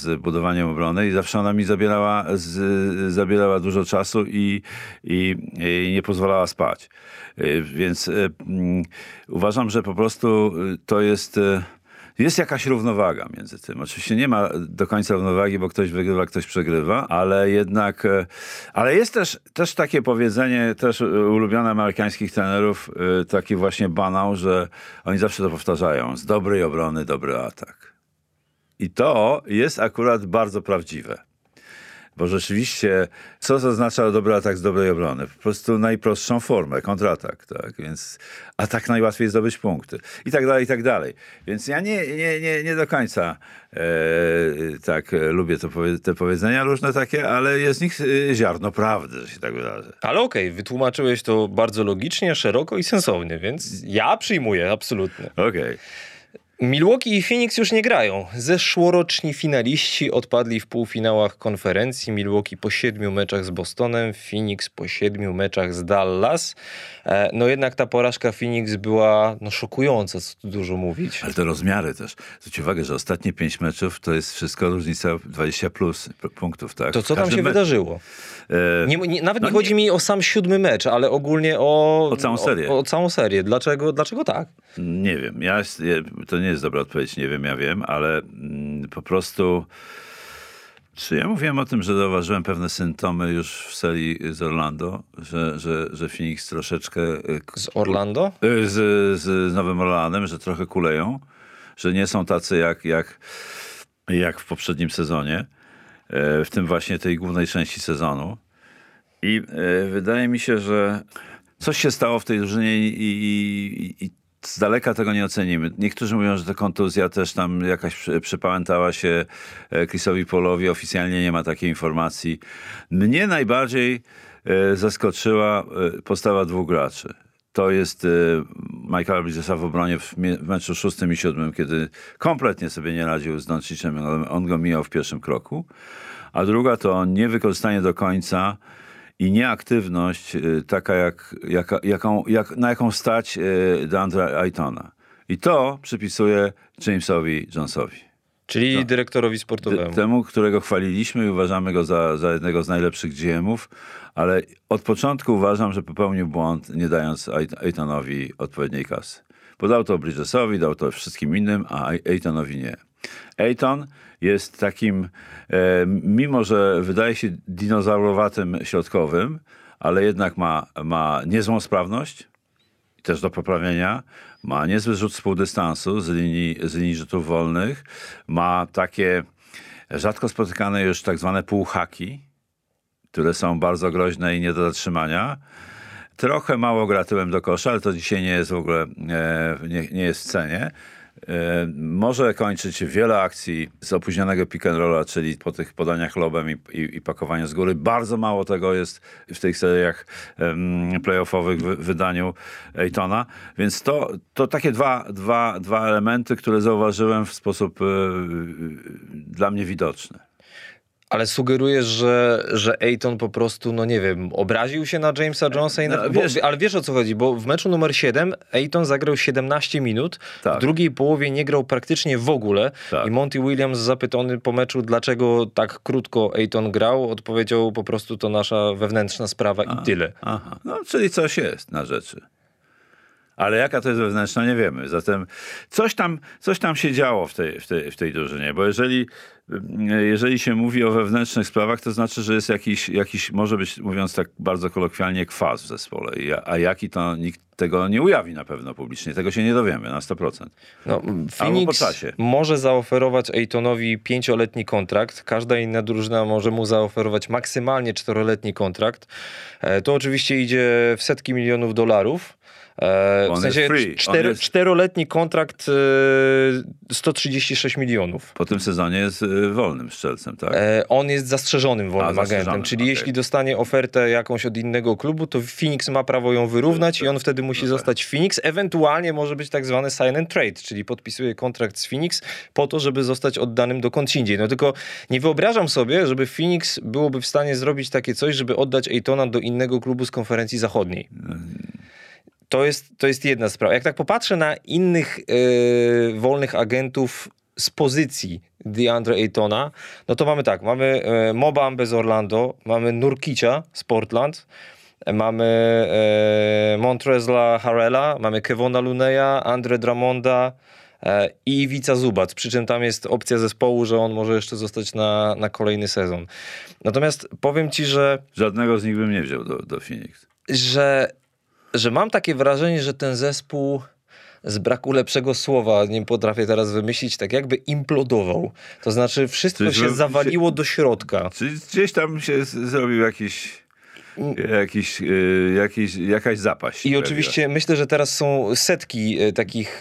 S3: z budowaniem obrony i zawsze ona mi zabierała, z, zabierała dużo czasu i, i, i nie pozwalała spać. Y, Więc mm, uważam, że po prostu to jest. Jest jakaś równowaga między tym. Oczywiście nie ma do końca równowagi, bo ktoś wygrywa, ktoś przegrywa, ale jednak, e, ale jest też, też takie powiedzenie, też ulubione amerykańskich trenerów, e, taki właśnie banał, że oni zawsze to powtarzają. Z dobrej obrony dobry atak. I to jest akurat bardzo prawdziwe. Bo rzeczywiście, co oznacza dobry atak z dobrej obrony? Po prostu najprostszą formę, kontratak, tak? Więc a tak najłatwiej zdobyć punkty. I tak dalej, i tak dalej. Więc ja nie, nie, nie, nie do końca e, tak lubię to, te powiedzenia różne takie, ale jest w nich e, ziarno prawdy, że się tak wyrażę.
S2: Ale okej, wytłumaczyłeś to bardzo logicznie, szeroko i sensownie, więc ja przyjmuję, absolutnie.
S3: Okej.
S2: Milwaukee i Phoenix już nie grają. Zeszłoroczni finaliści odpadli w półfinałach konferencji. Milwaukee po siedmiu meczach z Bostonem, Phoenix po siedmiu meczach z Dallas. E, No jednak ta porażka Phoenix była no, szokująca, co tu dużo mówić.
S3: Ale te rozmiary też. Zwróćcie uwagę, że ostatnie pięć meczów to jest wszystko różnica 20 plus punktów, tak?
S2: To co tam się wydarzyło?
S3: E,
S2: Nie, nie, nawet
S3: No
S2: nie chodzi mi o sam siódmy mecz, ale ogólnie o...
S3: O całą serię.
S2: O, o całą serię. Dlaczego, dlaczego tak?
S3: Nie wiem, ja- to nie jest dobra odpowiedź, nie wiem, ja wiem, ale mm, po prostu. Czy ja mówiłem o tym, że zauważyłem pewne symptomy już w serii z Orlando, że, że, że Phoenix troszeczkę. y,
S2: Z Orlando?
S3: y, Z, z Nowym Orleanem, że trochę kuleją, że nie są tacy jak, jak, jak w poprzednim sezonie, e, w tym właśnie tej głównej części sezonu. I wydaje mi się, że coś się stało w tej drużynie i, i, i z daleka tego nie ocenimy. Niektórzy mówią, że to kontuzja też tam jakaś przy- przypamiętała się e, Chrisowi Polowi. Oficjalnie nie ma takiej informacji. Mnie najbardziej e, zaskoczyła e, postawa dwóch graczy. To jest Michael Bridgesa w obronie w, meczu szóstym i siódmym, kiedy kompletnie sobie nie radził z Doncicem. On, on go mijał w pierwszym kroku. A druga to niewykorzystanie do końca i nieaktywność y, taka, jak, jaka, jaką, jak, na jaką stać y, Deandra Aytona. I to przypisuje Jamesowi Jonesowi.
S2: Czyli dyrektorowi sportowemu.
S3: Temu, którego chwaliliśmy i uważamy go za, za jednego z najlepszych GM-ów, ale od początku uważam, że popełnił błąd, nie dając Ait- Aitonowi odpowiedniej kasy. Bo dał to Bridgesowi, dał to wszystkim innym, a Aitonowi nie. Aiton jest takim, e, mimo że wydaje się dinozaurowatym środkowym, ale jednak ma, ma niezłą sprawność, też do poprawienia. Ma niezły rzut z z linii, z linii rzutów wolnych. Ma takie rzadko spotykane już tak zwane półhaki, które są bardzo groźne i nie do zatrzymania. Trochę mało gra do kosza, ale to dzisiaj nie jest w ogóle, e, nie, nie jest w cenie. E, może kończyć wiele akcji z opóźnionego pick and rolla, czyli po tych podaniach lobem i, i, i pakowaniu z góry. Bardzo mało tego jest w tych seriach playoffowych w wydaniu Ejtona. Więc to, to takie dwa, dwa, dwa elementy, które zauważyłem w sposób e, dla mnie widoczny.
S2: Ale sugerujesz, że, że Ayton po prostu, no nie wiem, obraził się na Jamesa Jonesa? I na,
S3: No,
S2: bo,
S3: wiesz-
S2: ale wiesz o co chodzi, bo w meczu numer 7 Ayton zagrał 17 minut,
S3: Tak.
S2: w drugiej połowie nie grał praktycznie w ogóle
S3: Tak.
S2: i Monty Williams zapytany po meczu, dlaczego tak krótko Ayton grał, odpowiedział po prostu to nasza wewnętrzna sprawa i tyle.
S3: Aha, no czyli coś jest na rzeczy. Ale jaka to jest wewnętrzna, nie wiemy. Zatem coś tam, coś tam się działo w tej, w, tej, w tej drużynie, bo jeżeli, jeżeli się mówi o wewnętrznych sprawach, to znaczy, że jest jakiś, jakiś może być, mówiąc tak bardzo kolokwialnie, kwas w zespole. A jaki to nikt tego nie ujawni na pewno publicznie. Tego się nie dowiemy na 100%.
S2: No, Phoenix może zaoferować Aytonowi pięcioletni kontrakt. Każda inna drużyna może mu zaoferować maksymalnie czteroletni kontrakt. E, To oczywiście idzie w setki milionów dolarów. E, W sensie
S3: jest-
S2: czteroletni kontrakt e, 136 milionów.
S3: Po tym sezonie jest y, wolnym strzelcem, tak?
S2: E, On jest zastrzeżonym wolnym
S3: A,
S2: agentem, czyli
S3: okej.
S2: jeśli dostanie ofertę jakąś od innego klubu, to Phoenix ma prawo ją wyrównać i on wtedy musi zostać w Phoenix. Ewentualnie może być tak zwany sign and trade, czyli podpisuje kontrakt z Phoenix po to, żeby zostać oddanym dokądś indziej. No tylko nie wyobrażam sobie, żeby Phoenix byłoby w stanie zrobić takie coś, żeby oddać Aytona do innego klubu z konferencji zachodniej. To jest, to jest jedna sprawa. Jak tak popatrzę na innych e, wolnych agentów z pozycji DeAndre Aytona, no to mamy tak, mamy e, Mobambę z Orlando, mamy Nurkicia z Portland, mamy e, Montrezla Harrella, mamy Kevona Luneya, Andre Dramonda e, i Iwica Zubac, przy czym tam jest opcja zespołu, że on może jeszcze zostać na, na kolejny sezon. Natomiast powiem ci, że
S3: Żadnego z nich bym nie wziął do, do Phoenix.
S2: że, że mam takie wrażenie, że ten zespół z braku lepszego słowa, nie potrafię teraz wymyślić, tak jakby implodował. To znaczy wszystko
S3: Czyli
S2: się zawaliło do środka.
S3: Czyli gdzieś tam się z- zrobił jakiś, jakiś, y, jakiś, jakaś zapaść.
S2: I oczywiście myślę, że teraz są setki e, takich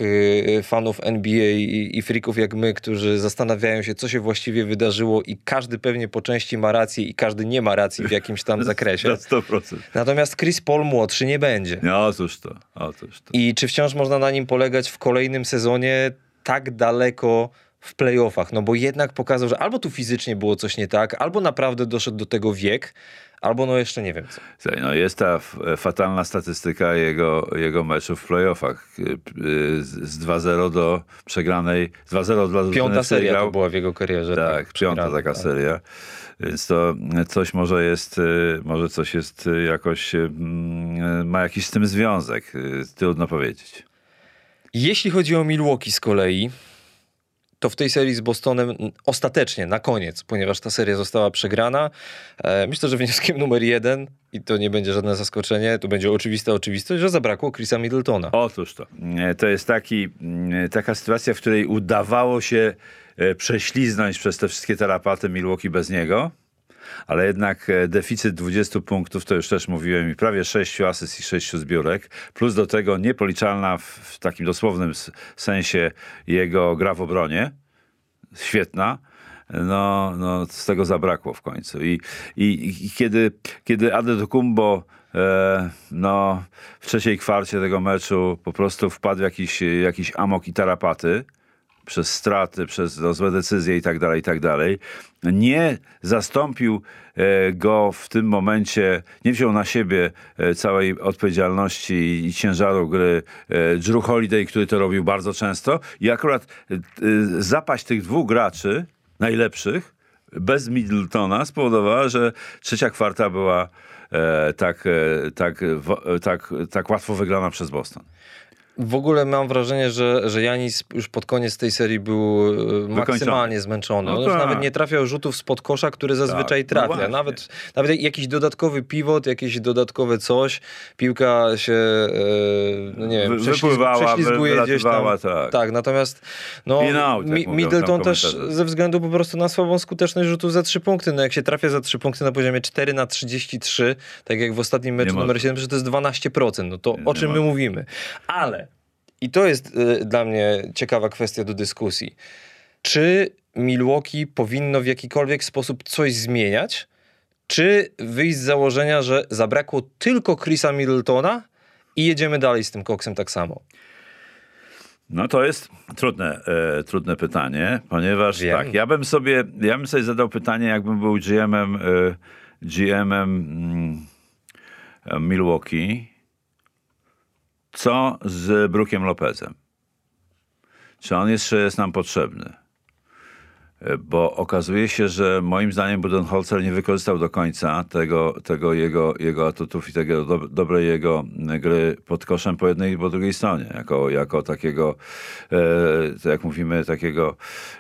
S2: e, fanów NBA i, i frików jak my, którzy zastanawiają się, co się właściwie wydarzyło i każdy pewnie po części ma rację i każdy nie ma racji w jakimś tam (laughs) zakresie.
S3: Na 100%.
S2: Natomiast Chris Paul młodszy nie będzie.
S3: No otóż to, otóż to.
S2: I czy wciąż można na nim polegać w kolejnym sezonie tak daleko w playoffach? No bo jednak pokazał, że albo tu fizycznie było coś nie tak, albo naprawdę doszedł do tego wiek, albo no jeszcze nie wiem co.
S3: No jest ta fatalna statystyka jego, jego meczów w playoffach. Y, y, Z z 2-0 do przegranej, z 2-0 dla drużyny,
S2: Piąta seria
S3: grał.
S2: to była w jego karierze.
S3: Tak, piąta
S2: przegrana,
S3: taka
S2: tak.
S3: seria. Więc to coś może jest, y, może coś jest jakoś, mm, ma jakiś z tym związek. Trudno powiedzieć.
S2: Jeśli chodzi o Milwaukee z kolei, to w tej serii z Bostonem ostatecznie, na koniec, ponieważ ta seria została przegrana, e, myślę, że wnioskiem (laughs) numer jeden, i to nie będzie żadne zaskoczenie, to będzie oczywista oczywistość, że zabrakło Chrisa Middletona.
S3: Otóż to. E, To jest taki, mm, taka sytuacja, w której udawało się e, prześliznąć przez te wszystkie tarapaty Milwaukee bez niego, ale jednak e, deficyt 20 punktów, to już też mówiłem, i prawie 6 asyst i 6 zbiórek, plus do tego niepoliczalna w, w takim dosłownym sensie jego gra w obronie, świetna, no, no z tego zabrakło w końcu. I, i, i kiedy, kiedy Adetokumbo e, no, w trzeciej kwarcie tego meczu po prostu wpadł jakiś, jakiś amok i tarapaty, przez straty, przez no, złe decyzje i tak dalej, i tak dalej. Nie zastąpił e, go w tym momencie, nie wziął na siebie e, całej odpowiedzialności i ciężaru gry e, Drew Holiday, który to robił bardzo często i akurat zapaść tych dwóch graczy, najlepszych, bez Middletona spowodowała, że trzecia kwarta była tak, tak, tak, tak łatwo wygrana przez Boston
S2: w ogóle mam wrażenie, że, że Janis już pod koniec tej serii był e, maksymalnie zmęczony. No On już tak. nawet nie trafiał rzutów spod kosza, które zazwyczaj tak, trafia. No nawet, nawet jakiś dodatkowy pivot, jakieś dodatkowe coś, piłka się, e, no nie wiem,
S3: wypływała, prześlizguje gdzieś tam. Tak.
S2: tak, natomiast no, out, Mi Middleton też ze względu po prostu na słabą skuteczność rzutów za trzy punkty. No jak się trafia za trzy punkty na poziomie 4 na 33, tak jak w ostatnim meczu numer 7, że to jest 12%. No to nie o czym my mówimy? Ale i to jest y, dla mnie ciekawa kwestia do dyskusji. Czy Milwaukee powinno w jakikolwiek sposób coś zmieniać? Czy wyjść z założenia, że zabrakło tylko Chrisa Middletona i jedziemy dalej z tym koksem tak samo?
S3: No to jest trudne, e, trudne pytanie, ponieważ Wiem. tak, ja bym sobie, ja bym sobie zadał pytanie, jakbym był GM-em, e, GM-em mm, Milwaukee co z Brukiem Lopezem? Czy on jeszcze jest nam potrzebny? E, bo okazuje się, że moim zdaniem Budenholzer nie wykorzystał do końca tego, tego jego, jego atutów i tego do, dobrej jego gry pod koszem po jednej i po drugiej stronie. Jako, jako takiego, e, jak mówimy, takiego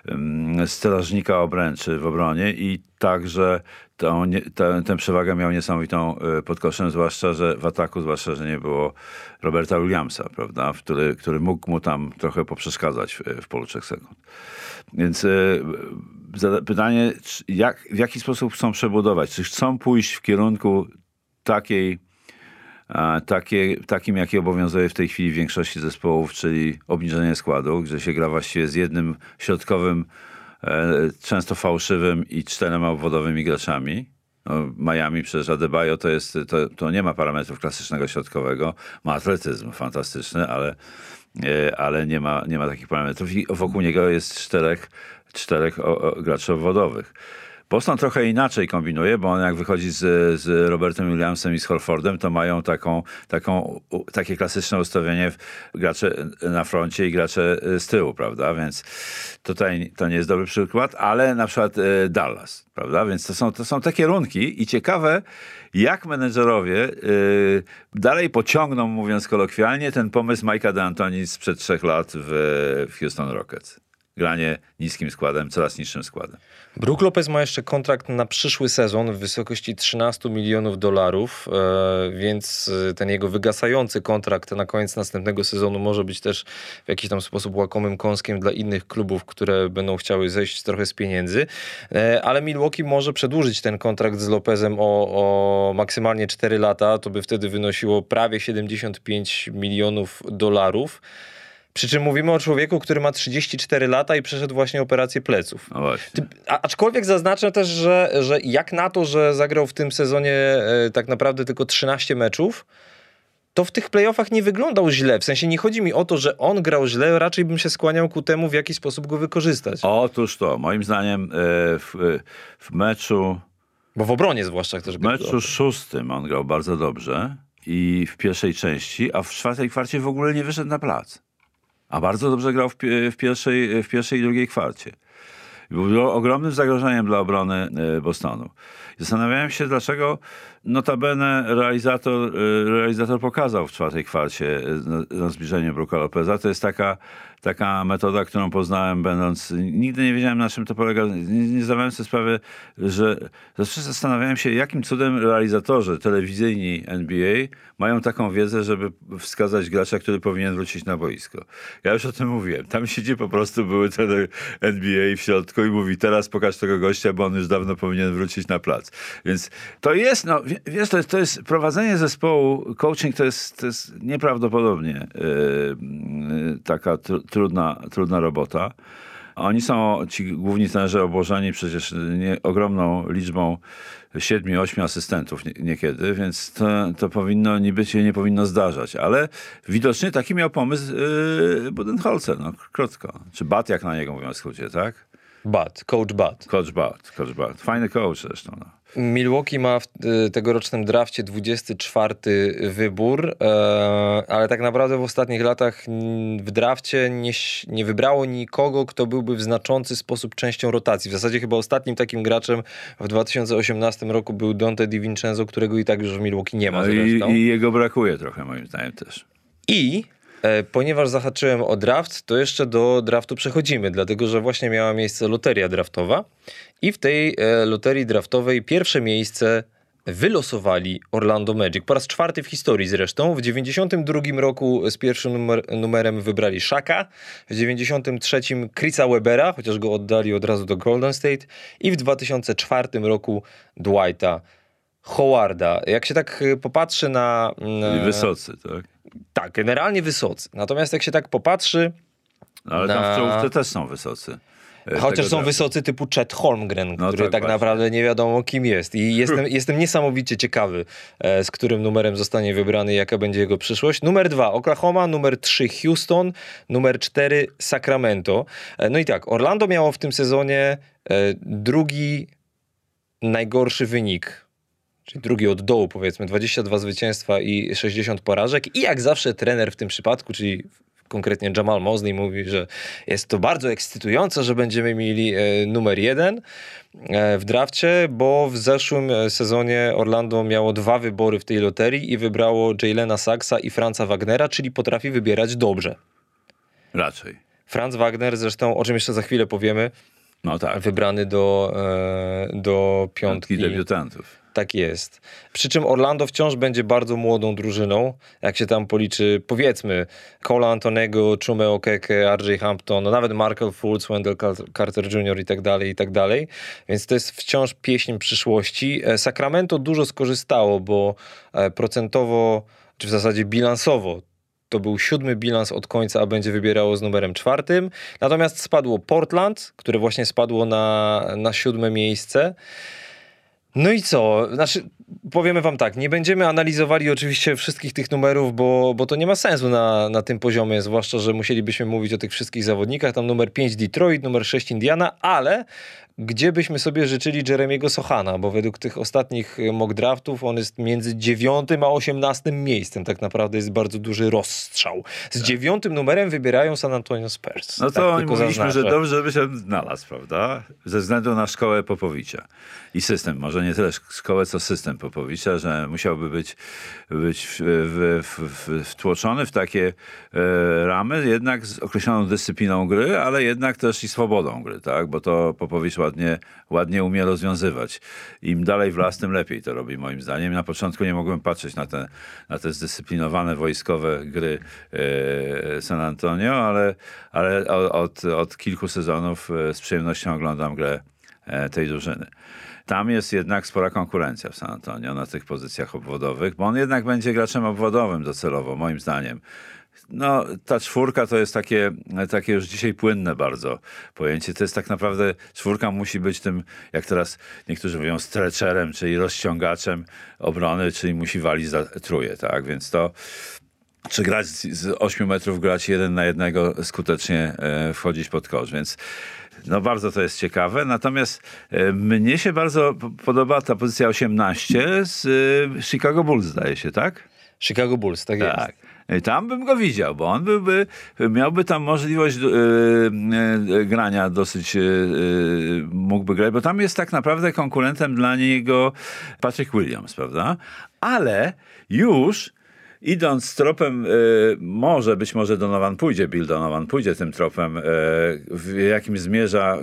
S3: um, strażnika obręczy w obronie i także tą, tę, tę przewagę miał niesamowitą e, pod koszem, zwłaszcza, że w ataku, zwłaszcza, że nie było Roberta Williamsa, prawda, który, który mógł mu tam trochę poprzeszkadzać w, w polu trzech sekund. Więc e, pytanie, jak, w jaki sposób chcą przebudować? Czy chcą pójść w kierunku takiej, takie, takim, jaki obowiązuje w tej chwili w większości zespołów, czyli obniżenie składu, gdzie się gra właściwie z jednym środkowym, często fałszywym i czterema obwodowymi graczami. No, Miami przez Adebayo to, jest, to, to nie ma parametrów klasycznego środkowego. Ma atletyzm fantastyczny, ale E, ale nie ma, nie ma takich parametrów i wokół niego jest czterech, czterech graczy obwodowych. Boston trochę inaczej kombinuje, bo on jak wychodzi z, z Robertem Williamsem i z Holfordem, to mają taką, taką, takie klasyczne ustawienie gracze na froncie i gracze z tyłu, prawda? Więc tutaj to nie jest dobry przykład, ale na przykład e, Dallas, prawda? Więc to są, to są te kierunki i ciekawe, jak menedżerowie yy, dalej pociągną, mówiąc kolokwialnie, ten pomysł Mike'a D'Antoni sprzed trzech lat w, w Houston Rockets granie niskim składem, coraz niższym składem.
S2: Brook Lopez ma jeszcze kontrakt na przyszły sezon w wysokości 13 milionów dolarów, e, więc e, ten jego wygasający kontrakt na koniec następnego sezonu może być też w jakiś tam sposób łakomym kąskiem dla innych klubów, które będą chciały zejść trochę z pieniędzy. E, ale Milwaukee może przedłużyć ten kontrakt z Lopezem o, o maksymalnie 4 lata. To by wtedy wynosiło prawie 75 milionów dolarów. Przy czym mówimy o człowieku, który ma 34 lata i przeszedł właśnie operację pleców.
S3: No właśnie.
S2: A, aczkolwiek zaznaczę też, że, że jak na to, że zagrał w tym sezonie e, tak naprawdę tylko 13 meczów, to w tych playoffach nie wyglądał źle. W sensie nie chodzi mi o to, że on grał źle, raczej bym się skłaniał ku temu, w jaki sposób go wykorzystać.
S3: Otóż to, moim zdaniem e, w, w meczu...
S2: Bo w obronie zwłaszcza też.
S3: W meczu szóstym on grał bardzo dobrze i w pierwszej części, a w czwartej kwarcie w ogóle nie wyszedł na plac. A bardzo dobrze grał w, w, pierwszej, w pierwszej i drugiej kwarcie. Był ogromnym zagrożeniem dla obrony e, Bostonu. Zastanawiałem się, dlaczego notabene realizator, e, realizator pokazał w czwartej kwarcie na, na zbliżenie Bruka Lopeza. To jest taka taka metoda, którą poznałem będąc, nigdy nie wiedziałem na czym to polega, nie, nie zdawałem sobie sprawy, że zawsze zastanawiałem się, jakim cudem realizatorzy telewizyjni NBA mają taką wiedzę, żeby wskazać gracza, który powinien wrócić na boisko. Ja już o tym mówiłem. Tam siedzi po prostu były ten NBA w środku i mówi, teraz pokaż tego gościa, bo on już dawno powinien wrócić na plac. Więc to jest, no wiesz, to jest, to jest prowadzenie zespołu, coaching to jest, to jest nieprawdopodobnie yy, taka trudna, trudna robota. Oni są, ci główni trenerzy obłożeni przecież nie, ogromną liczbą siedmiu, ośmiu asystentów niekiedy, więc to, to powinno niby się nie powinno zdarzać. Ale widocznie taki miał pomysł yy, Budenholzer, no krótko. Czy Bat, jak na niego mówią w skrócie, tak?
S2: Bat, coach Bat.
S3: Coach Bat, coach Bat. Fajny coach zresztą. No.
S2: Milwaukee ma w y, tegorocznym drafcie 24 wybór, e, ale tak naprawdę w ostatnich latach w drafcie nie, nie wybrało nikogo, kto byłby w znaczący sposób częścią rotacji. W zasadzie chyba ostatnim takim graczem w 2018 roku był Dante DiVincenzo, którego i tak już w Milwaukee nie ma
S3: no i, I jego brakuje trochę moim zdaniem też.
S2: I ponieważ zahaczyłem o draft, to jeszcze do draftu przechodzimy, dlatego że właśnie miała miejsce loteria draftowa i w tej e, loterii draftowej pierwsze miejsce wylosowali Orlando Magic. Po raz czwarty w historii zresztą. W 92 roku z pierwszym numer, numerem wybrali Shaka, w 93 Chrisa Webera, chociaż go oddali od razu do Golden State i w 2004 roku Dwighta Howarda. Jak się tak e, popatrzy na...
S3: I wysocy, tak?
S2: Tak, generalnie wysocy. Natomiast jak się tak popatrzy.
S3: No, ale na... tam w czołówce też są wysocy.
S2: E, Chociaż są wysocy typu Chet Holmgren, no który tak, tak naprawdę nie wiadomo kim jest. I jestem, (laughs) jestem niesamowicie ciekawy, e, z którym numerem zostanie wybrany, jaka będzie jego przyszłość. Numer dwa Oklahoma, numer trzy Houston, numer cztery Sacramento. E, no i tak, Orlando miało w tym sezonie drugi najgorszy wynik czyli drugi od dołu powiedzmy, 22 zwycięstwa i 60 porażek i jak zawsze trener w tym przypadku, czyli konkretnie Jamal Mosley mówi, że jest to bardzo ekscytujące, że będziemy mieli e, numer jeden e, w drafcie, bo w zeszłym e, sezonie Orlando miało dwa wybory w tej loterii i wybrało Jaylena Saxa i Franza Wagnera, czyli potrafi wybierać dobrze.
S3: Raczej.
S2: Franz Wagner, zresztą o czym jeszcze za chwilę powiemy, no tak. wybrany do, do piątki.
S3: Piątki debiutantów.
S2: Tak jest. Przy czym Orlando wciąż będzie bardzo młodą drużyną, jak się tam policzy, powiedzmy, Cole Antonego, Chume Okeke, RJ Hampton, no nawet Markel Fultz, Wendell Carter Jr. i tak dalej, i tak dalej. Więc to jest wciąż pieśń przyszłości. E, Sacramento dużo skorzystało, bo e, procentowo, czy w zasadzie bilansowo, to był siódmy bilans od końca, a będzie wybierało z numerem czwartym. Natomiast spadło Portland, które właśnie spadło na, na siódme miejsce. No i co? Znaczy, powiemy wam tak, nie będziemy analizowali oczywiście wszystkich tych numerów, bo, bo to nie ma sensu na, na tym poziomie, zwłaszcza, że musielibyśmy mówić o tych wszystkich zawodnikach. Tam numer 5 Detroit, numer 6 Indiana, ale gdzie byśmy sobie życzyli Jeremiego Sochana, bo według tych ostatnich e, mock draftów on jest między dziewiątym a osiemnastym miejscem. Tak naprawdę jest bardzo duży rozstrzał. Z tak. dziewiątym numerem wybierają San Antonio Spurs.
S3: No to tak, mówiliśmy, zaznaczę. że dobrze by się znalazł, prawda? Ze względu na szkołę Popowicza i system. Może nie tyle szkołę, co system Popowicza, że musiałby być, być w, w, w, wtłoczony w takie e, ramy, jednak z określoną dyscypliną gry, ale jednak też i swobodą gry, tak? Bo to Popowicz ładnie, ładnie umie rozwiązywać. Im dalej w las, tym lepiej to robi moim zdaniem. Na początku nie mogłem patrzeć na te, na te zdyscyplinowane wojskowe gry e, San Antonio, ale, ale od, od kilku sezonów e, z przyjemnością oglądam grę e, tej drużyny tam jest jednak spora konkurencja w San Antonio na tych pozycjach obwodowych, bo on jednak będzie graczem obwodowym docelowo, moim zdaniem. No, ta czwórka to jest takie, takie już dzisiaj płynne bardzo pojęcie. To jest tak naprawdę, czwórka musi być tym, jak teraz niektórzy mówią, stretcherem, czyli rozciągaczem obrony, czyli musi walić za truje, tak? Więc to, czy grać z 8 metrów, grać jeden na jednego, skutecznie e, wchodzić pod kosz, więc no bardzo to jest ciekawe. Natomiast e, mnie się bardzo podoba ta pozycja 18 z e, Chicago Bulls, zdaje się, tak?
S2: Chicago Bulls, tak, tak. jest.
S3: Tam bym go widział, bo on byłby, miałby tam możliwość yy, grania dosyć, mógłby grać, bo tam jest tak naprawdę konkurentem dla niego Patrick Williams, prawda? Ale już idąc tropem, y, może, być może Donovan pójdzie, Bill Donovan pójdzie tym tropem, y, w jakim zmierza,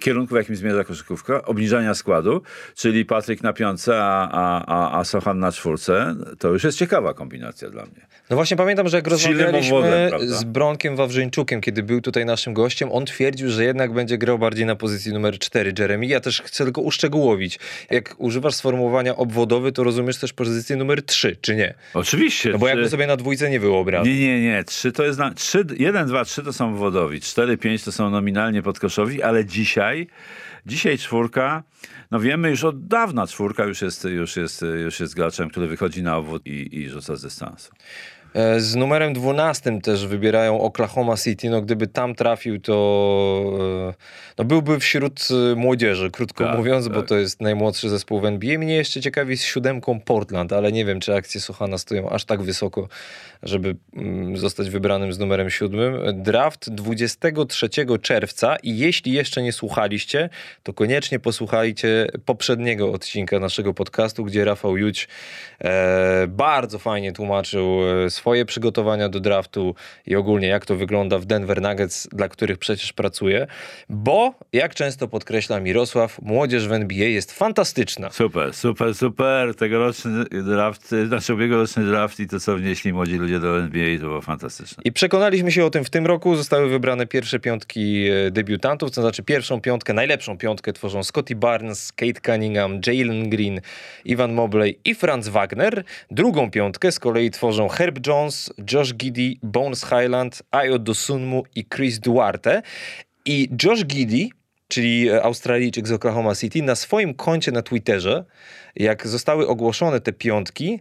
S3: kierunku, w jakim zmierza koszykówka, obniżania składu, czyli Patryk na piątce, a, a, a Sochan na czwórce, to już jest ciekawa kombinacja dla mnie.
S2: No właśnie pamiętam, że jak rozmawialiśmy z Bronkiem Wawrzyńczukiem, kiedy był tutaj naszym gościem, on twierdził, że jednak będzie grał bardziej na pozycji numer 4 Jeremy. Ja też chcę tylko uszczegółowić. Jak używasz sformułowania obwodowy, to rozumiesz też pozycję numer 3, czy nie?
S3: Oczywiście,
S2: bo
S3: Trzy-
S2: jakby sobie na dwójce nie wyobrażam.
S3: Nie, nie, nie. Trzy to jest. Na, trzy, jeden, dwa, trzy to są wodowi. Cztery, pięć to są nominalnie podkoszowi, ale dzisiaj, dzisiaj czwórka, no wiemy już od dawna, czwórka już jest, już jest, już jest graczem, który wychodzi na obwód i, i rzuca z dystansu.
S2: E, Z numerem 12 też wybierają Oklahoma City. No gdyby tam trafił, to e, no byłby wśród e, młodzieży, krótko
S3: Tak,
S2: mówiąc, bo
S3: tak.
S2: to jest najmłodszy zespół w NBA. Mnie jeszcze ciekawi z siódemką Portland, ale nie wiem, czy akcje Sochana stoją aż tak wysoko, żeby mm, zostać wybranym z numerem siódmym. Draft 23 czerwca i jeśli jeszcze nie słuchaliście, to koniecznie posłuchajcie poprzedniego odcinka naszego podcastu, gdzie Rafał Juć e, bardzo fajnie tłumaczył e, swoje przygotowania do draftu i ogólnie jak to wygląda w Denver Nuggets, dla których przecież pracuje, bo jak często podkreśla Mirosław, młodzież w NBA jest fantastyczna.
S3: Super, super, super. Tegoroczny draft, znaczy ubiegłoroczny draft i to, co wnieśli młodzi ludzie do NBA, to było fantastyczne.
S2: I przekonaliśmy się o tym w tym roku. Zostały wybrane pierwsze piątki e, debiutantów, to znaczy pierwszą piątkę, najlepszą piątkę tworzą Scotty Barnes, Kate Cunningham, Jalen Green, Ivan Mobley i Franz Wagner. Drugą piątkę z kolei tworzą Herb Jones, Josh Giddy, Bones Highland, Ayo Dosunmu i Chris Duarte. I Josh Giddy, czyli e, Australijczyk z Oklahoma City, na swoim koncie na Twitterze, jak zostały ogłoszone te piątki,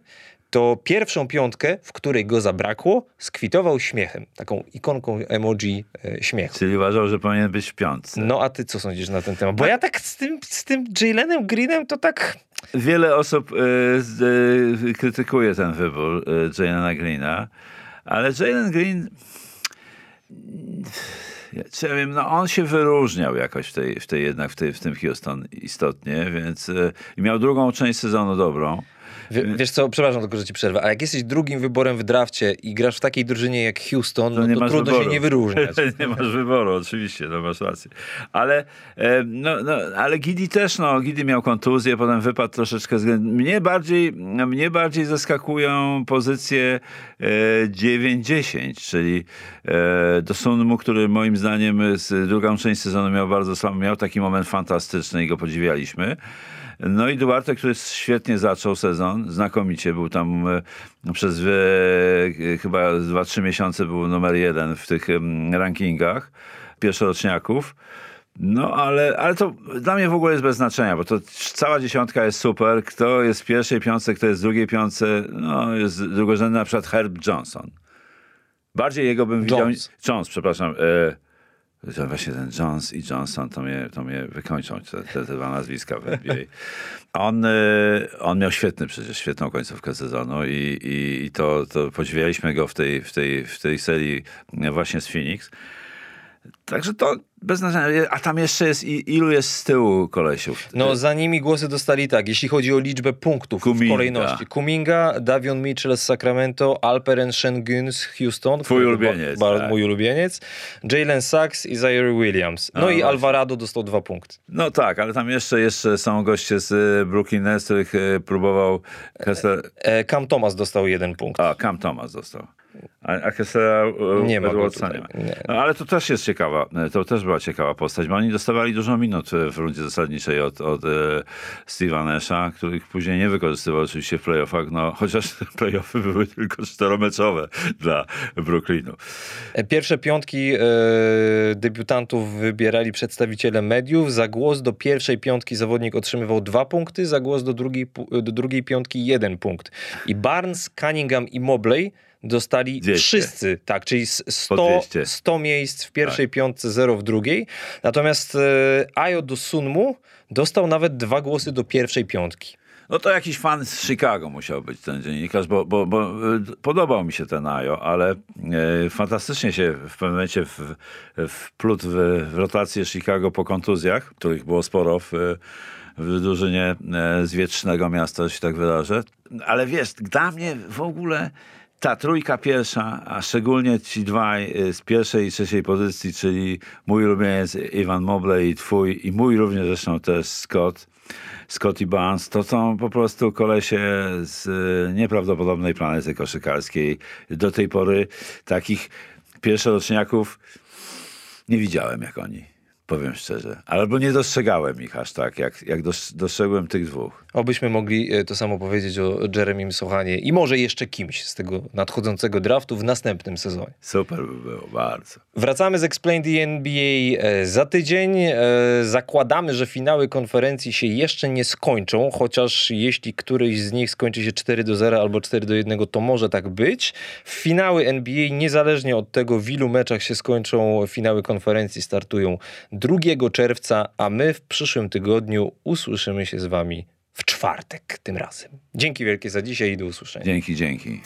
S2: to pierwszą piątkę, w której go zabrakło, skwitował śmiechem. Taką ikonką emoji e, śmiechu.
S3: Czyli uważał, że powinien być w piątce.
S2: No a ty co sądzisz na ten temat? Bo ja tak z tym, z tym Jalenem Greenem to tak...
S3: Wiele osób y, y, krytykuje ten wybór y, Jalena Greena, ale Jalen Green, ja, wiem, no on się wyróżniał jakoś w tej, w tej jednak w, tej, w tym Houston istotnie, więc y, miał drugą część sezonu dobrą.
S2: Wie, wiesz co, przepraszam tylko, że ci przerwę, ale jak jesteś drugim wyborem w drafcie i grasz w takiej drużynie jak Houston, no to
S3: masz
S2: trudno
S3: wyboru.
S2: się nie wyróżniać. (laughs)
S3: nie masz wyboru, oczywiście, no masz rację. Ale, e, no, no, ale Gidi też, no, Gidi miał kontuzję, potem wypadł troszeczkę. z. Mnie bardziej, mnie bardziej zaskakują pozycje e, 9-10, czyli e, do Sunmu, który moim zdaniem z drugą część sezonu miał bardzo słabo, miał taki moment fantastyczny i go podziwialiśmy. No i Duarte, który świetnie zaczął sezon, znakomicie, był tam e, przez e, chyba 2-3 miesiące był numer jeden w tych rankingach pierwszoroczniaków. No, ale, ale to dla mnie w ogóle jest bez znaczenia, bo to cała dziesiątka jest super. Kto jest w pierwszej piątce, kto jest w drugiej piątce, no jest drugorzędny na przykład Herb Johnson. Bardziej jego bym widział...
S2: Jones.
S3: Jones, przepraszam. E, że właśnie ten Jones i Johnson to mnie, to mnie wykończą, te, te, te dwa nazwiska w (laughs) NBA. On, e, on miał świetny przecież, świetną końcówkę sezonu i, i, i to, to podziwialiśmy go w tej, w, tej, w tej serii właśnie z Phoenix. Także to bez znaczenia. A tam jeszcze jest, ilu jest z tyłu kolesiów?
S2: No za nimi głosy dostali tak, jeśli chodzi o liczbę punktów
S3: Kuminga.
S2: w kolejności. Kuminga, Davion Mitchell z Sacramento, Alperen Sengun z Houston.
S3: Twój ulubieniec,
S2: Ba,
S3: tak.
S2: Mój ulubieniec. Jalen Sachs i Zaire Williams. No
S3: A,
S2: i. Alvarado dostał dwa punkty.
S3: No tak, ale tam jeszcze, jeszcze są goście z e, Brooklyn Nets, których e, próbował Kessler...
S2: E, Cam Thomas dostał jeden punkt.
S3: A, Cam Thomas dostał. A, a Kessera e,
S2: Nie ma
S3: nie ma. No, ale to też jest ciekawa, e, to też była ciekawa postać, bo oni dostawali dużo minut e, w rundzie zasadniczej od, od e, Steve'a Nasha, których później nie wykorzystywał oczywiście w playoffach, no chociaż te (laughs) playoffy były tylko czteromeczowe dla Brooklynu.
S2: Pierwsze piątki debiutantów wybierali przedstawiciele mediów. Za głos do pierwszej piątki zawodnik otrzymywał dwa punkty, za głos do drugiej, do drugiej piątki jeden punkt. I Barnes, Cunningham i Mobley dostali
S3: 200.
S2: wszyscy, tak, czyli s-
S3: Po
S2: 100,
S3: 200.
S2: 100 miejsc w pierwszej piątce, zero w drugiej. Natomiast e, Ayo Dosunmu dostał nawet dwa głosy do pierwszej piątki.
S3: No to jakiś fan z Chicago musiał być ten dziennikarz, bo, bo, bo e, podobał mi się ten Ajo, ale e, fantastycznie się w pewnym momencie w, wplótł w, w rotację Chicago po kontuzjach, których było sporo w, w drużynie e, z wietrznego miasta, że się tak wyrażę. Ale wiesz, dla mnie w ogóle ta trójka pierwsza, a szczególnie ci dwaj e, z pierwszej i trzeciej pozycji, czyli mój ulubieniec Ivan Mobley i twój, i mój również zresztą też Scott, Scotty Barnes, to są po prostu kolesie z e, nieprawdopodobnej planety koszykarskiej. Do tej pory takich pierwszoroczniaków nie widziałem jak oni. Powiem szczerze. Albo nie dostrzegałem ich aż tak, jak, jak dos- dostrzegłem tych dwóch.
S2: Obyśmy mogli e, to samo powiedzieć o Jeremim Sochanie i może jeszcze kimś z tego nadchodzącego draftu w następnym sezonie.
S3: Super by było, bardzo.
S2: Wracamy z Explain the NBA e, za tydzień. E, Zakładamy, że finały konferencji się jeszcze nie skończą, chociaż jeśli któryś z nich skończy się 4 do 0 albo 4 do 1, to może tak być. Finały NBA, niezależnie od tego, w ilu meczach się skończą, finały konferencji startują 2 czerwca, a my w przyszłym tygodniu usłyszymy się z wami w czwartek tym razem. Dzięki wielkie za dzisiaj i do usłyszenia.
S3: Dzięki, dzięki.